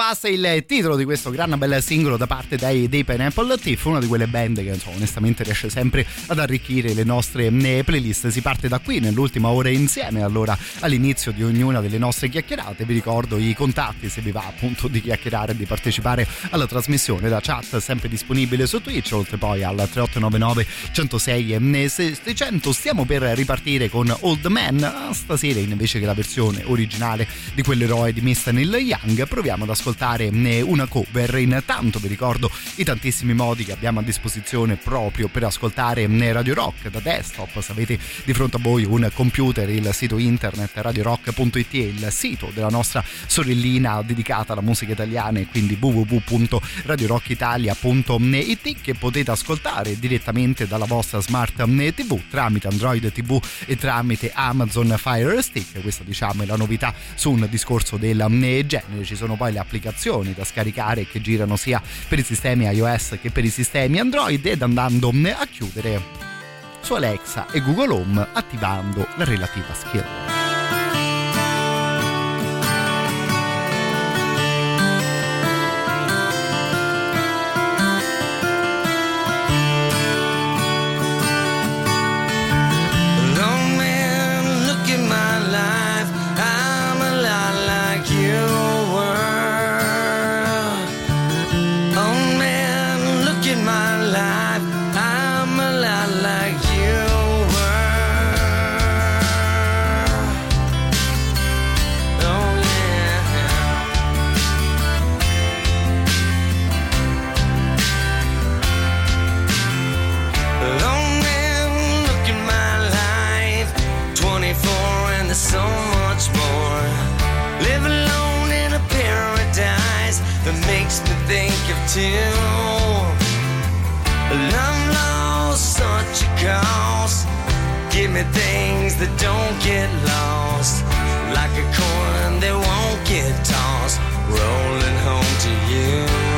È il titolo di questo gran bel singolo da parte dei, dei Pineapple Thief, una di quelle band che insomma, onestamente riesce sempre ad arricchire le nostre eh, playlist. Si parte da qui nell'ultima ora insieme, allora all'inizio di ognuna delle nostre chiacchierate vi ricordo i contatti se vi va appunto di chiacchierare e di partecipare alla trasmissione da chat sempre disponibile su Twitch, oltre poi al 3899 106 e 600. Stiamo per ripartire con Old Man, stasera invece che la versione originale di quell'eroe di Mr. Neil Young proviamo ad ascoltare eh, una cover. Intanto vi ricordo i tantissimi modi che abbiamo a disposizione proprio per ascoltare eh, Radio Rock da desktop. Se avete di fronte a voi un computer, il sito internet radiorock.it è il sito della nostra sorellina dedicata alla musica italiana e quindi www.radiorockitalia.it che potete ascoltare direttamente dalla vostra smart eh, TV tramite Android TV e tramite Amazon Fire Stick. Questa diciamo è la novità su un discorso del genere. Ci sono poi le applicazioni da scaricare che girano sia per i sistemi iOS che per i sistemi Android ed andando a chiudere su Alexa e Google Home attivando la relativa skill. That makes me think of two. Love lost such a cost. Give me things that don't get lost. Like a coin that won't get tossed. Rolling home to you.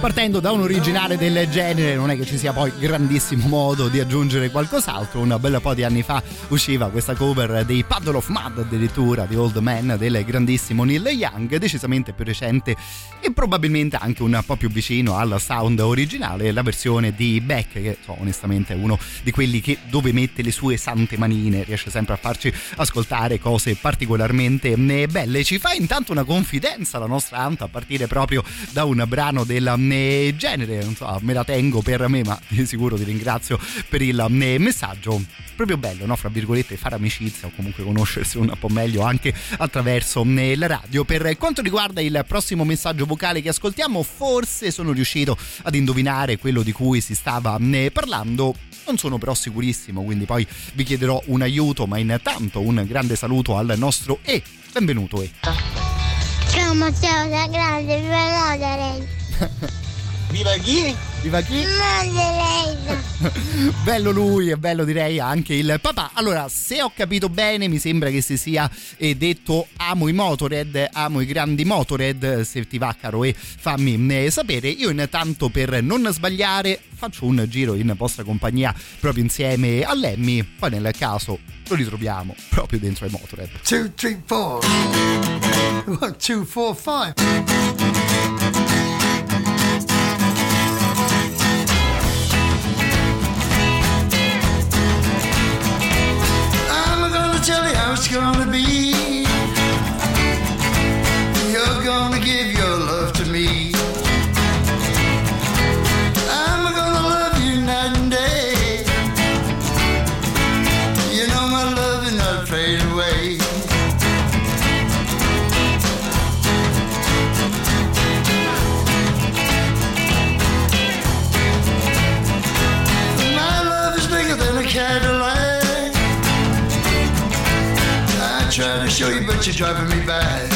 Partendo da un originale del genere, non è che ci sia poi grandissimo modo di aggiungere qualcos'altro. Un bel po' di anni fa usciva questa cover dei Puddle of Mud, addirittura di Old Man del grandissimo Neil Young, decisamente più recente e probabilmente anche un po' più vicino al sound originale, la versione di Beck, che so, onestamente è uno di quelli che dove mette le sue sante manine riesce sempre a farci ascoltare cose particolarmente eh, belle. Ci fa intanto una confidenza la nostra Anta a partire proprio da un brano del eh, genere, non so, me la tengo per me, ma di sicuro ti ringrazio per il eh, messaggio. Proprio bello, no? Fra virgolette, fare amicizia o comunque conoscersi un po' meglio anche attraverso eh, la radio. Per quanto riguarda il prossimo messaggio vocale che ascoltiamo, forse sono riuscito ad indovinare quello di cui si stava eh, parlando. Non sono però sicurissimo, quindi poi vi chiederò un aiuto, ma intanto un grande saluto al nostro E. Benvenuto E. Ciao Matteo da grande, Lodere. Viva chi? Viva chi? bello lui e bello direi anche il papà. Allora, se ho capito bene, mi sembra che si sia eh, detto amo i motored, amo i grandi motored. Se ti va caro e fammi eh, sapere. Io intanto per non sbagliare faccio un giro in vostra compagnia proprio insieme a Lemmy. Poi nel caso lo ritroviamo proprio dentro i motored. 2, 3, 4. 1, 2, 4, 5. It's gonna be. Driving me back.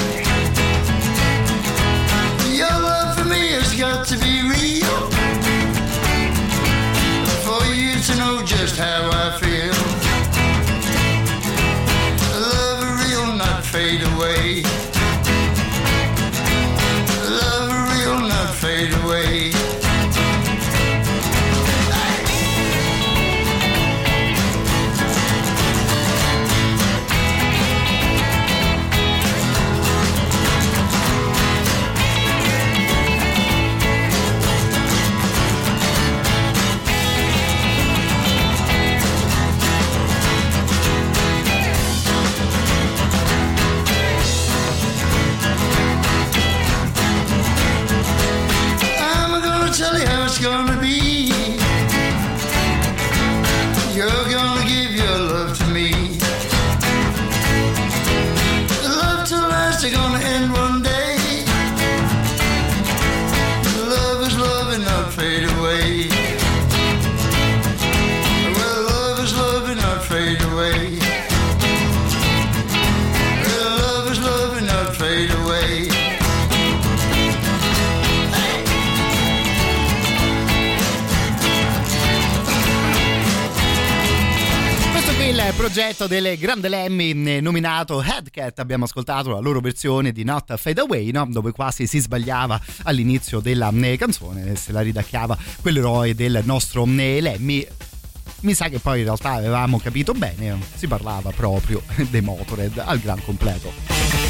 Progetto del grande Lemmy eh, nominato Headcat. Abbiamo ascoltato la loro versione di Not Fade Away, no? dove quasi si sbagliava all'inizio della eh, canzone, se la ridacchiava quell'eroe del nostro eh, Lemmy. Mi sa che poi in realtà avevamo capito bene, si parlava proprio dei Motorhead al gran completo.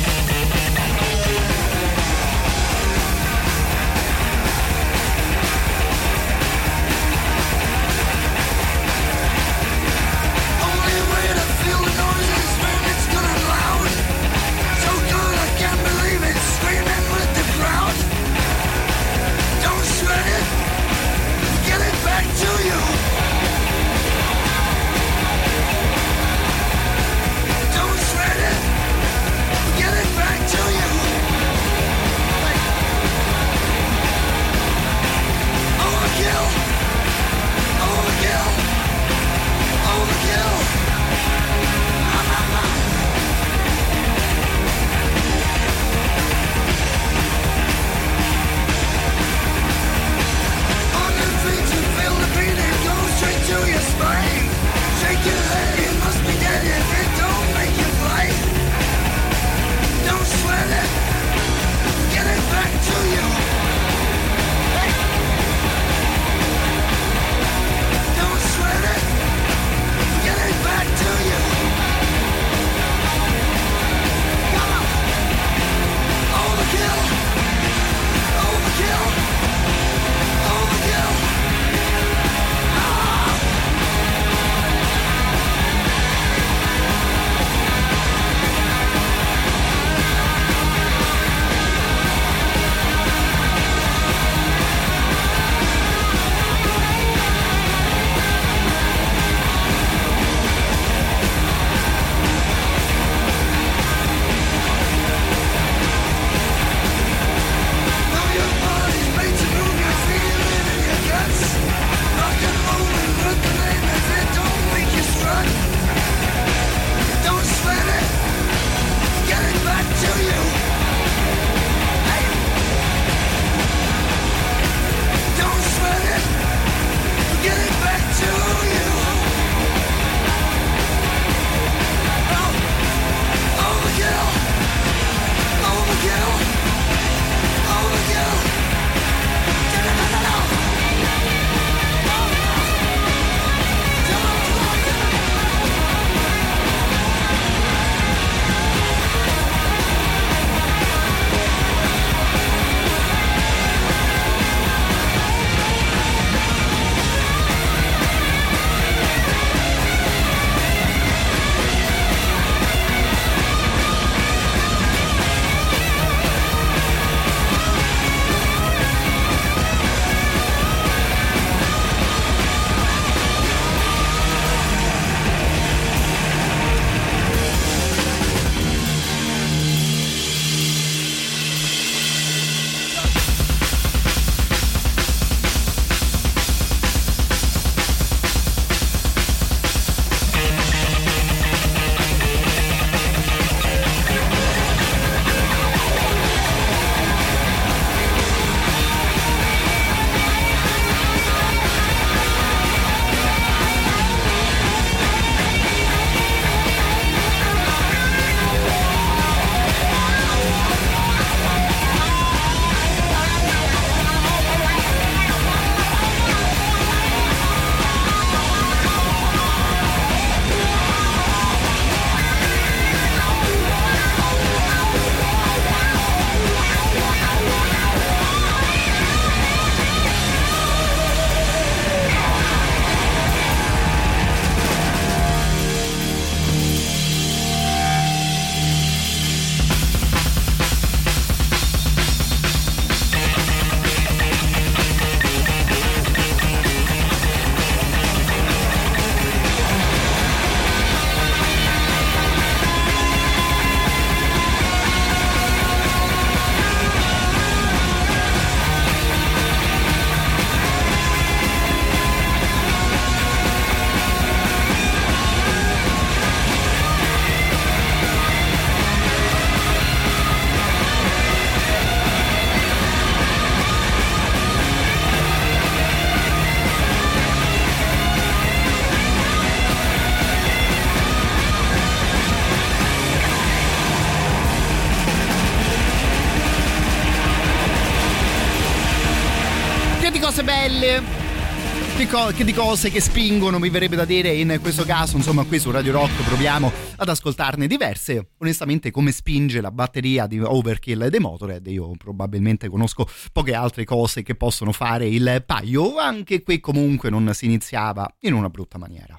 Co- di cose che spingono mi verrebbe da dire in questo caso insomma qui su Radio Rock proviamo ad ascoltarne diverse. Onestamente come spinge la batteria di Overkill dei Motorhead io probabilmente conosco poche altre cose che possono fare il paio. Anche qui comunque non si iniziava in una brutta maniera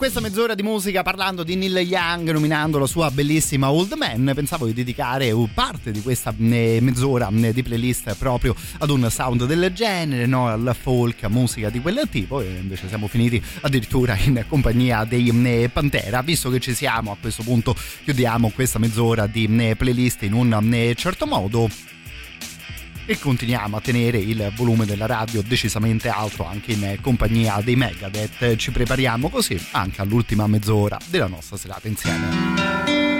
questa mezz'ora di musica parlando di Neil Young, nominando la sua bellissima Old Man. Pensavo di dedicare parte di questa eh, mezz'ora eh, di playlist proprio ad un sound del genere, no? al folk, musica di quel tipo. E invece siamo finiti addirittura in compagnia dei eh, Pantera. Visto che ci siamo, a questo punto chiudiamo questa mezz'ora di playlist in un certo modo e continuiamo a tenere il volume della radio decisamente alto anche in compagnia dei Megadeth. Ci prepariamo così anche all'ultima mezz'ora della nostra serata insieme.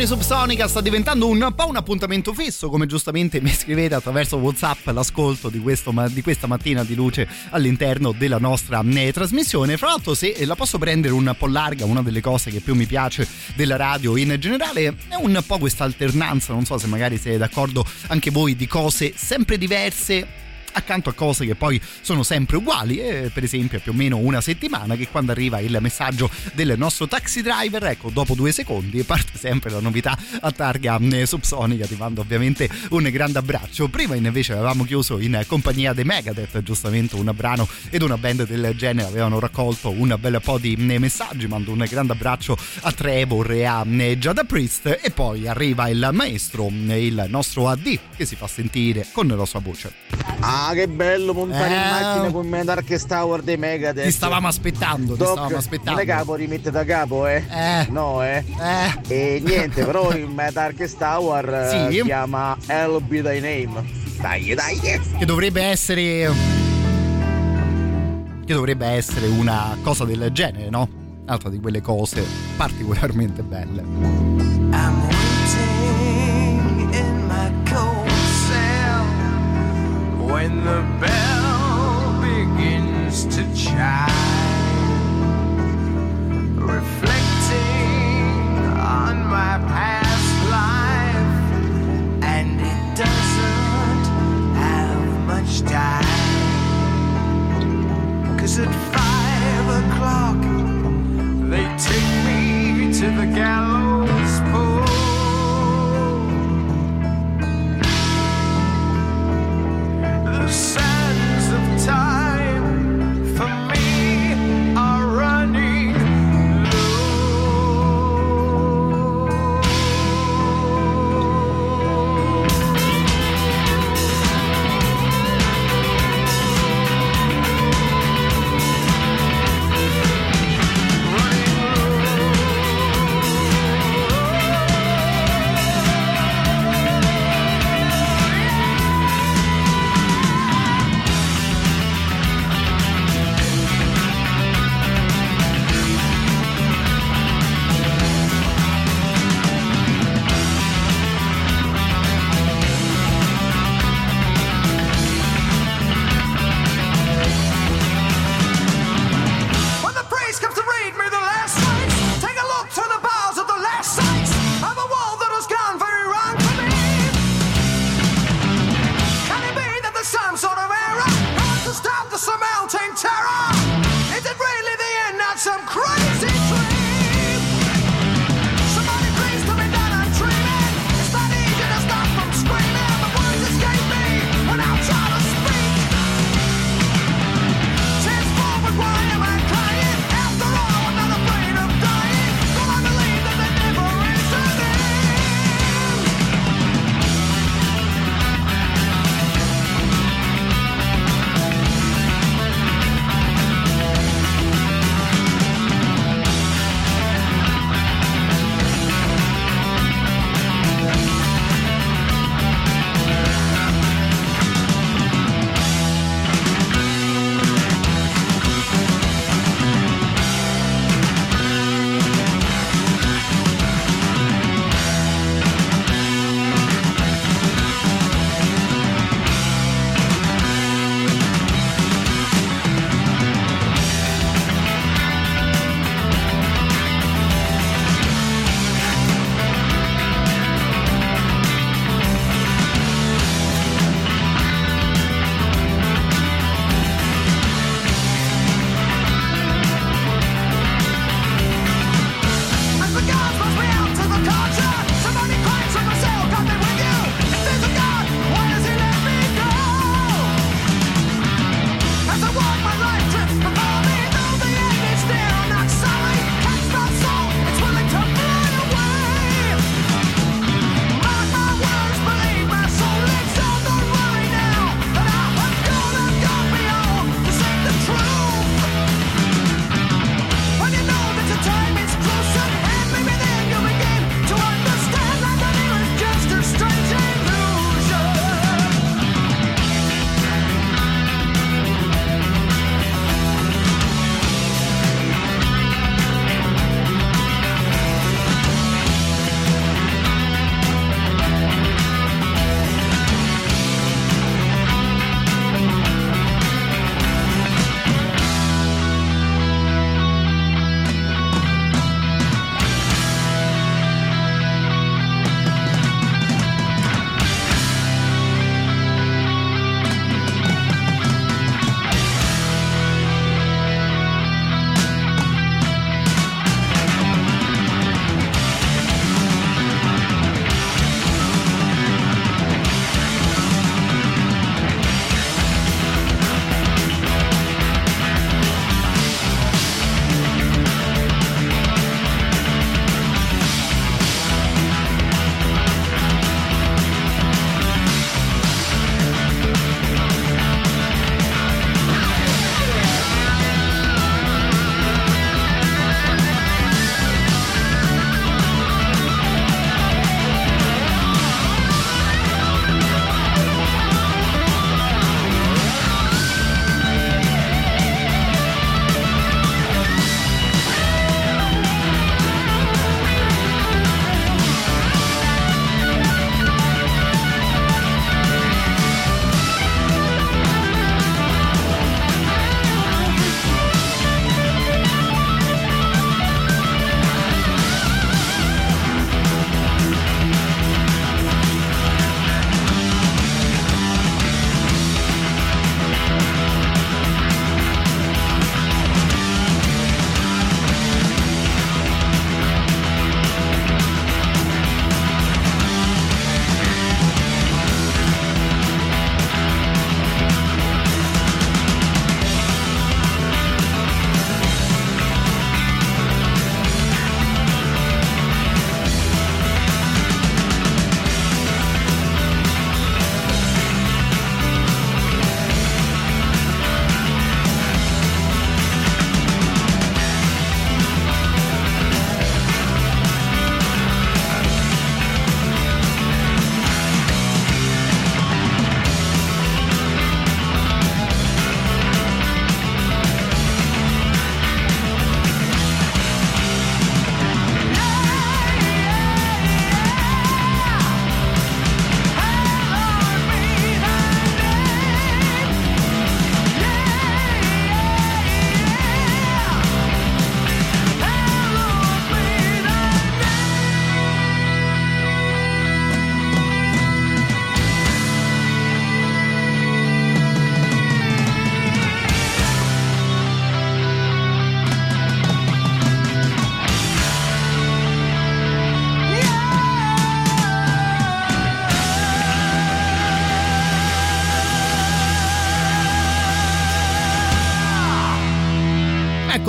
Canzoni Subsonica sta diventando un po' un appuntamento fisso, come giustamente mi scrivete attraverso WhatsApp l'ascolto di, questo, di questa mattina di luce all'interno della nostra eh, trasmissione. Fra l'altro, se la posso prendere un po' larga, una delle cose che più mi piace della radio in generale è un po' questa alternanza, non so se magari siete d'accordo anche voi, di cose sempre diverse accanto a cose che poi sono sempre uguali e per esempio è più o meno una settimana che quando arriva il messaggio del nostro taxi driver ecco dopo due secondi parte sempre la novità a targa eh, subsonica ti mando ovviamente un grande abbraccio. Prima invece avevamo chiuso in compagnia dei Megadeth giustamente un brano ed una band del genere avevano raccolto un bel po' di eh, messaggi. Mando un grande abbraccio a Trevor e a eh, Giada Priest e poi arriva il maestro eh, il nostro AD che si fa sentire con la sua voce. Ah, che bello montare in Eh. macchina con me Dark Tower dei Megadeth. Ti stavamo aspettando, ti Doc, stavamo aspettando. Non è capo rimette da capo, eh? No, eh? E niente, però il me Dark Tower eh, Sì. si chiama I'll Be Thy Name. Dai, dai. che dovrebbe essere che dovrebbe essere una cosa del genere, no? Altra di quelle cose particolarmente belle. I'm when the bell begins to chime, reflecting on my past life, and it doesn't have much time. Cause at five o'clock they take me to the gallows sound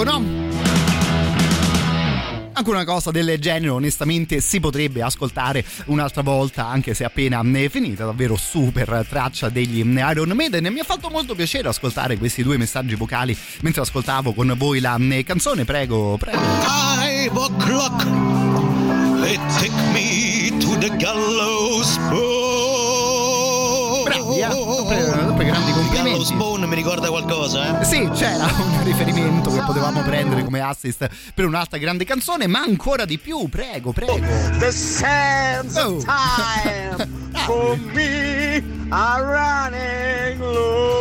Ecco, no? Anche una cosa del genere onestamente si potrebbe ascoltare un'altra volta anche se appena è finita, davvero super traccia degli Iron Maiden. Mi ha fatto molto piacere ascoltare questi due messaggi vocali mentre ascoltavo con voi la canzone, prego, prego. Five o'clock, Bone mi ricorda qualcosa, eh? Sì, c'era un riferimento che potevamo prendere come assist per un'altra grande canzone, ma ancora di più, prego, prego. The sands Oh. of time for me are running low.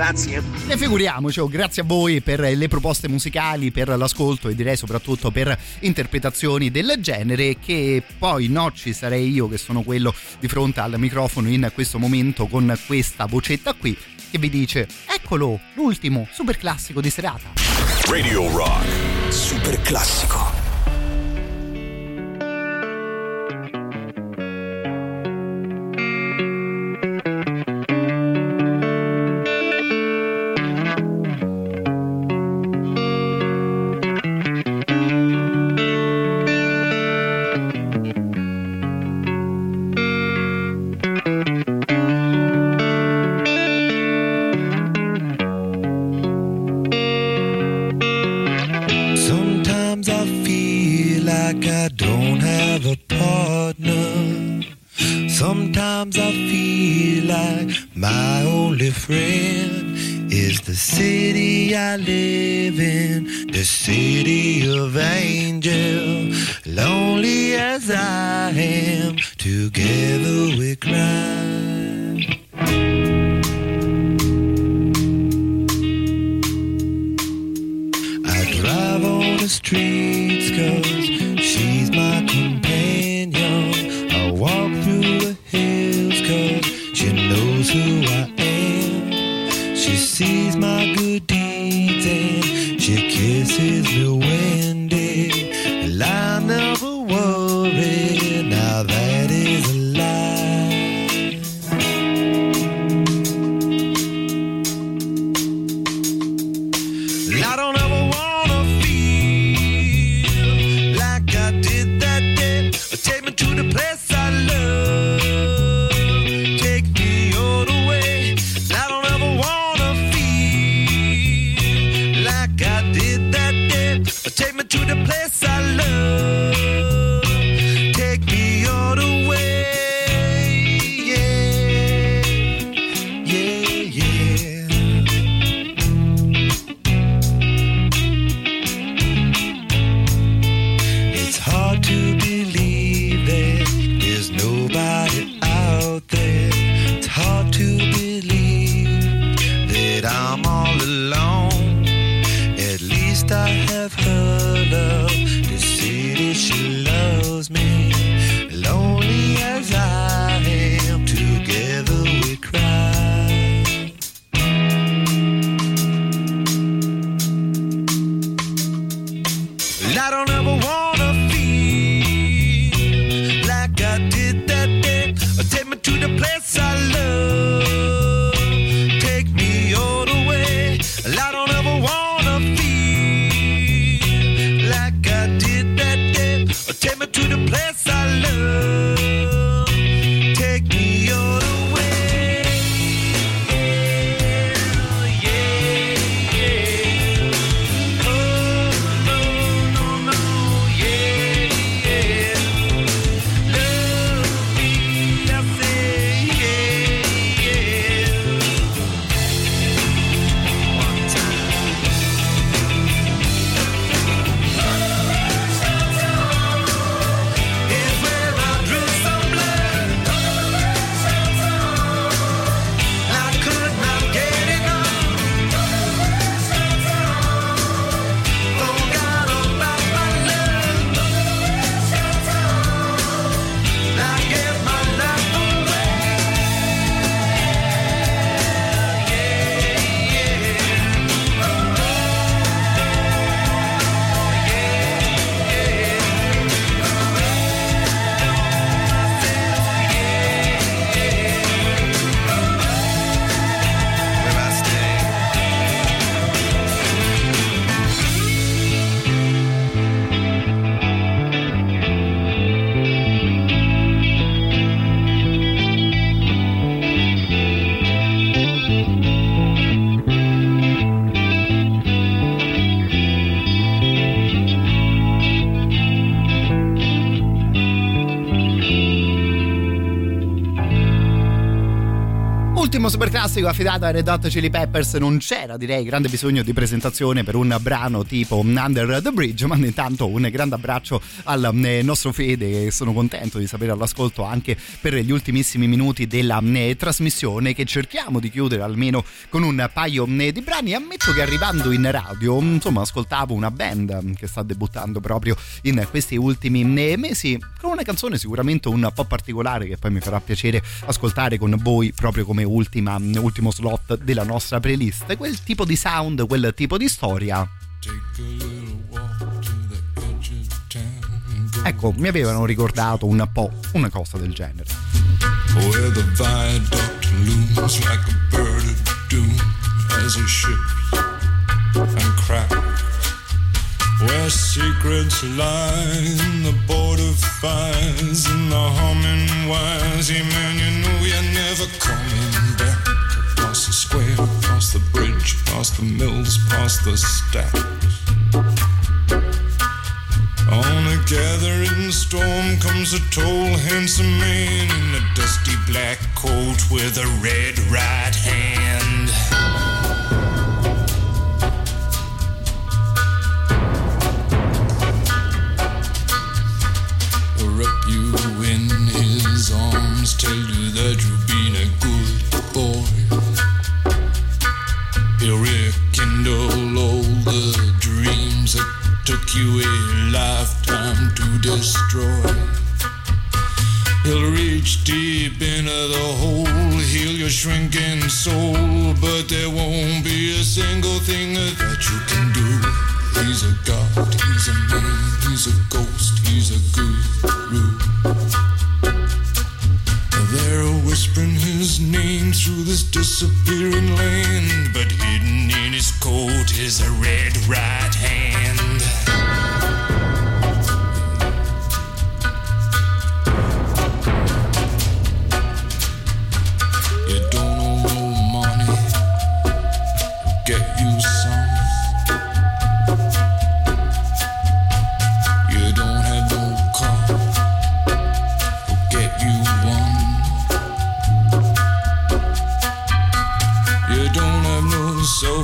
Grazie. E figuriamoci, oh, grazie a voi per le proposte musicali, per l'ascolto e direi soprattutto per interpretazioni del genere che poi no ci sarei io che sono quello di fronte al microfono in questo momento con questa vocetta qui che vi dice eccolo l'ultimo super classico di serata. Radio Rock. Super classico. Classico affidato ai Red Hot Chili Peppers non c'era direi grande bisogno di presentazione per un brano tipo Under the Bridge ma intanto un grande abbraccio al eh, nostro Fede sono contento di sapere all'ascolto anche per gli ultimissimi minuti della eh, trasmissione che cerchiamo di chiudere almeno con un paio eh, di brani. Ammetto che arrivando in radio insomma ascoltavo una band che sta debuttando proprio in questi ultimi mesi con una canzone sicuramente un po' particolare che poi mi farà piacere ascoltare con voi proprio come ultima, ultimo slot della nostra playlist quel tipo di sound quel tipo di storia ecco mi avevano ricordato un po' una cosa del genere Where the viaduct looms like a bird of doom as it ships and cracks. Where secrets lie in the border fires and the humming wires. Yeah, man, you know you're never the square, across the bridge, past the mills, past the stacks. On a gathering storm comes a tall, handsome man in a dusty black coat with a red right hand. Wrap you in his arms, tell you that He'll rekindle all the dreams that took you a lifetime to destroy. He'll reach deep into the hole, heal your shrinking soul, but there won't be a single thing that you can do. He's a god, he's a man, he's a ghost, he's a guru. Whispering his name through this disappearing land, but hidden in his coat is a red right hand.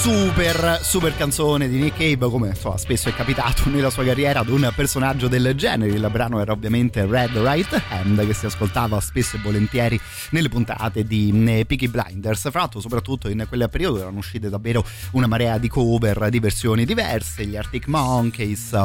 Super super canzone di Nick Cave come insomma, spesso è capitato nella sua carriera ad un personaggio del genere. Il brano era ovviamente Red Right Hand che si ascoltava spesso e volentieri nelle puntate di eh, Peaky Blinders. Fra l'altro soprattutto in quel periodo erano uscite davvero una marea di cover di versioni diverse gli Arctic Monkeys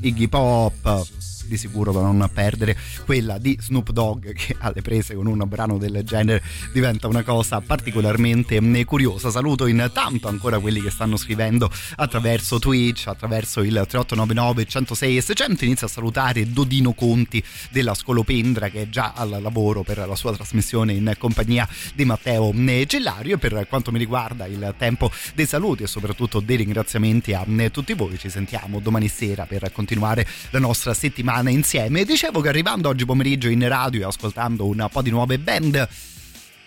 Iggy Pop di sicuro da non perdere quella di Snoop Dogg che alle prese con un brano del genere diventa una cosa particolarmente eh, curiosa. Saluto intanto ancora quelli che stanno scrivendo attraverso Twitch attraverso il 3899 106 e 600 inizio a salutare Dodino Conti della Scolopendra che è già al lavoro per la sua trasmissione in compagnia di Matteo eh, Gellario. E per quanto mi riguarda il tempo dei saluti e soprattutto dei ringraziamenti a eh, tutti voi. Ci sentiamo domani sera per continuare la nostra settimana insieme. Dicevo che arrivando oggi pomeriggio in radio e ascoltando un po' di nuove band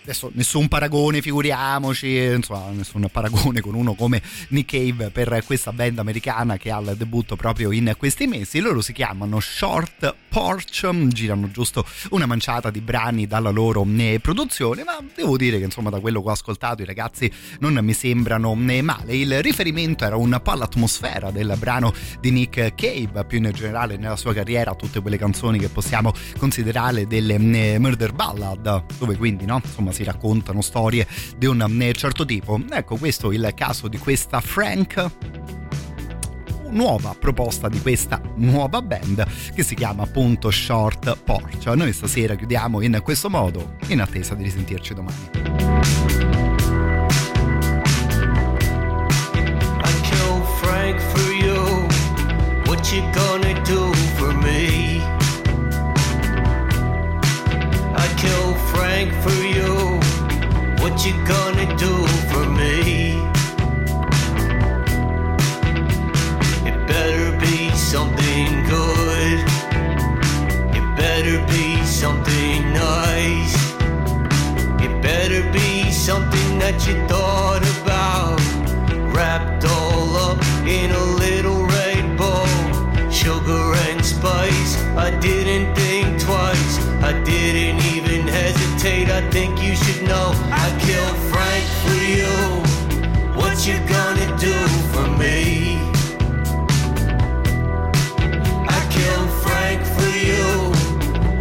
adesso nessun paragone, figuriamoci, insomma, nessun paragone con uno come Nick Cave per questa band americana che ha il debutto proprio in questi mesi. Loro si chiamano Short Porch, girano giusto una manciata di brani dalla loro eh, produzione, ma devo dire che insomma da quello che ho ascoltato i ragazzi non mi sembrano eh, male. Il riferimento era un po' all'atmosfera del brano di Nick Cave, più in generale nella sua carriera, tutte quelle canzoni che possiamo considerare delle eh, murder ballad, dove quindi no, insomma si raccontano storie di un eh, certo tipo. Ecco, questo è il caso di questa Frank nuova proposta di questa nuova band che si chiama appunto Short Porch. Noi stasera chiudiamo in questo modo in attesa di risentirci domani. I kill Frank for you. Gonna do for me? It better be something good. It better be something nice. It better be something that you thought about. Wrapped all up in a little red bowl. Sugar and spice. I didn't I think you should know. I killed Frank for you. What you gonna do for me? I killed Frank for you.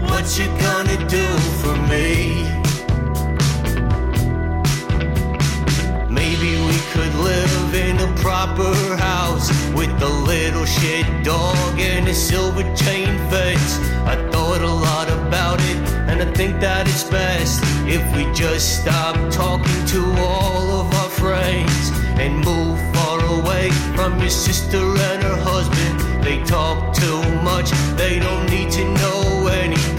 What you gonna do for me? A proper house with a little shit dog and a silver chain fence. I thought a lot about it, and I think that it's best if we just stop talking to all of our friends and move far away from your sister and her husband. They talk too much, they don't need to know anything.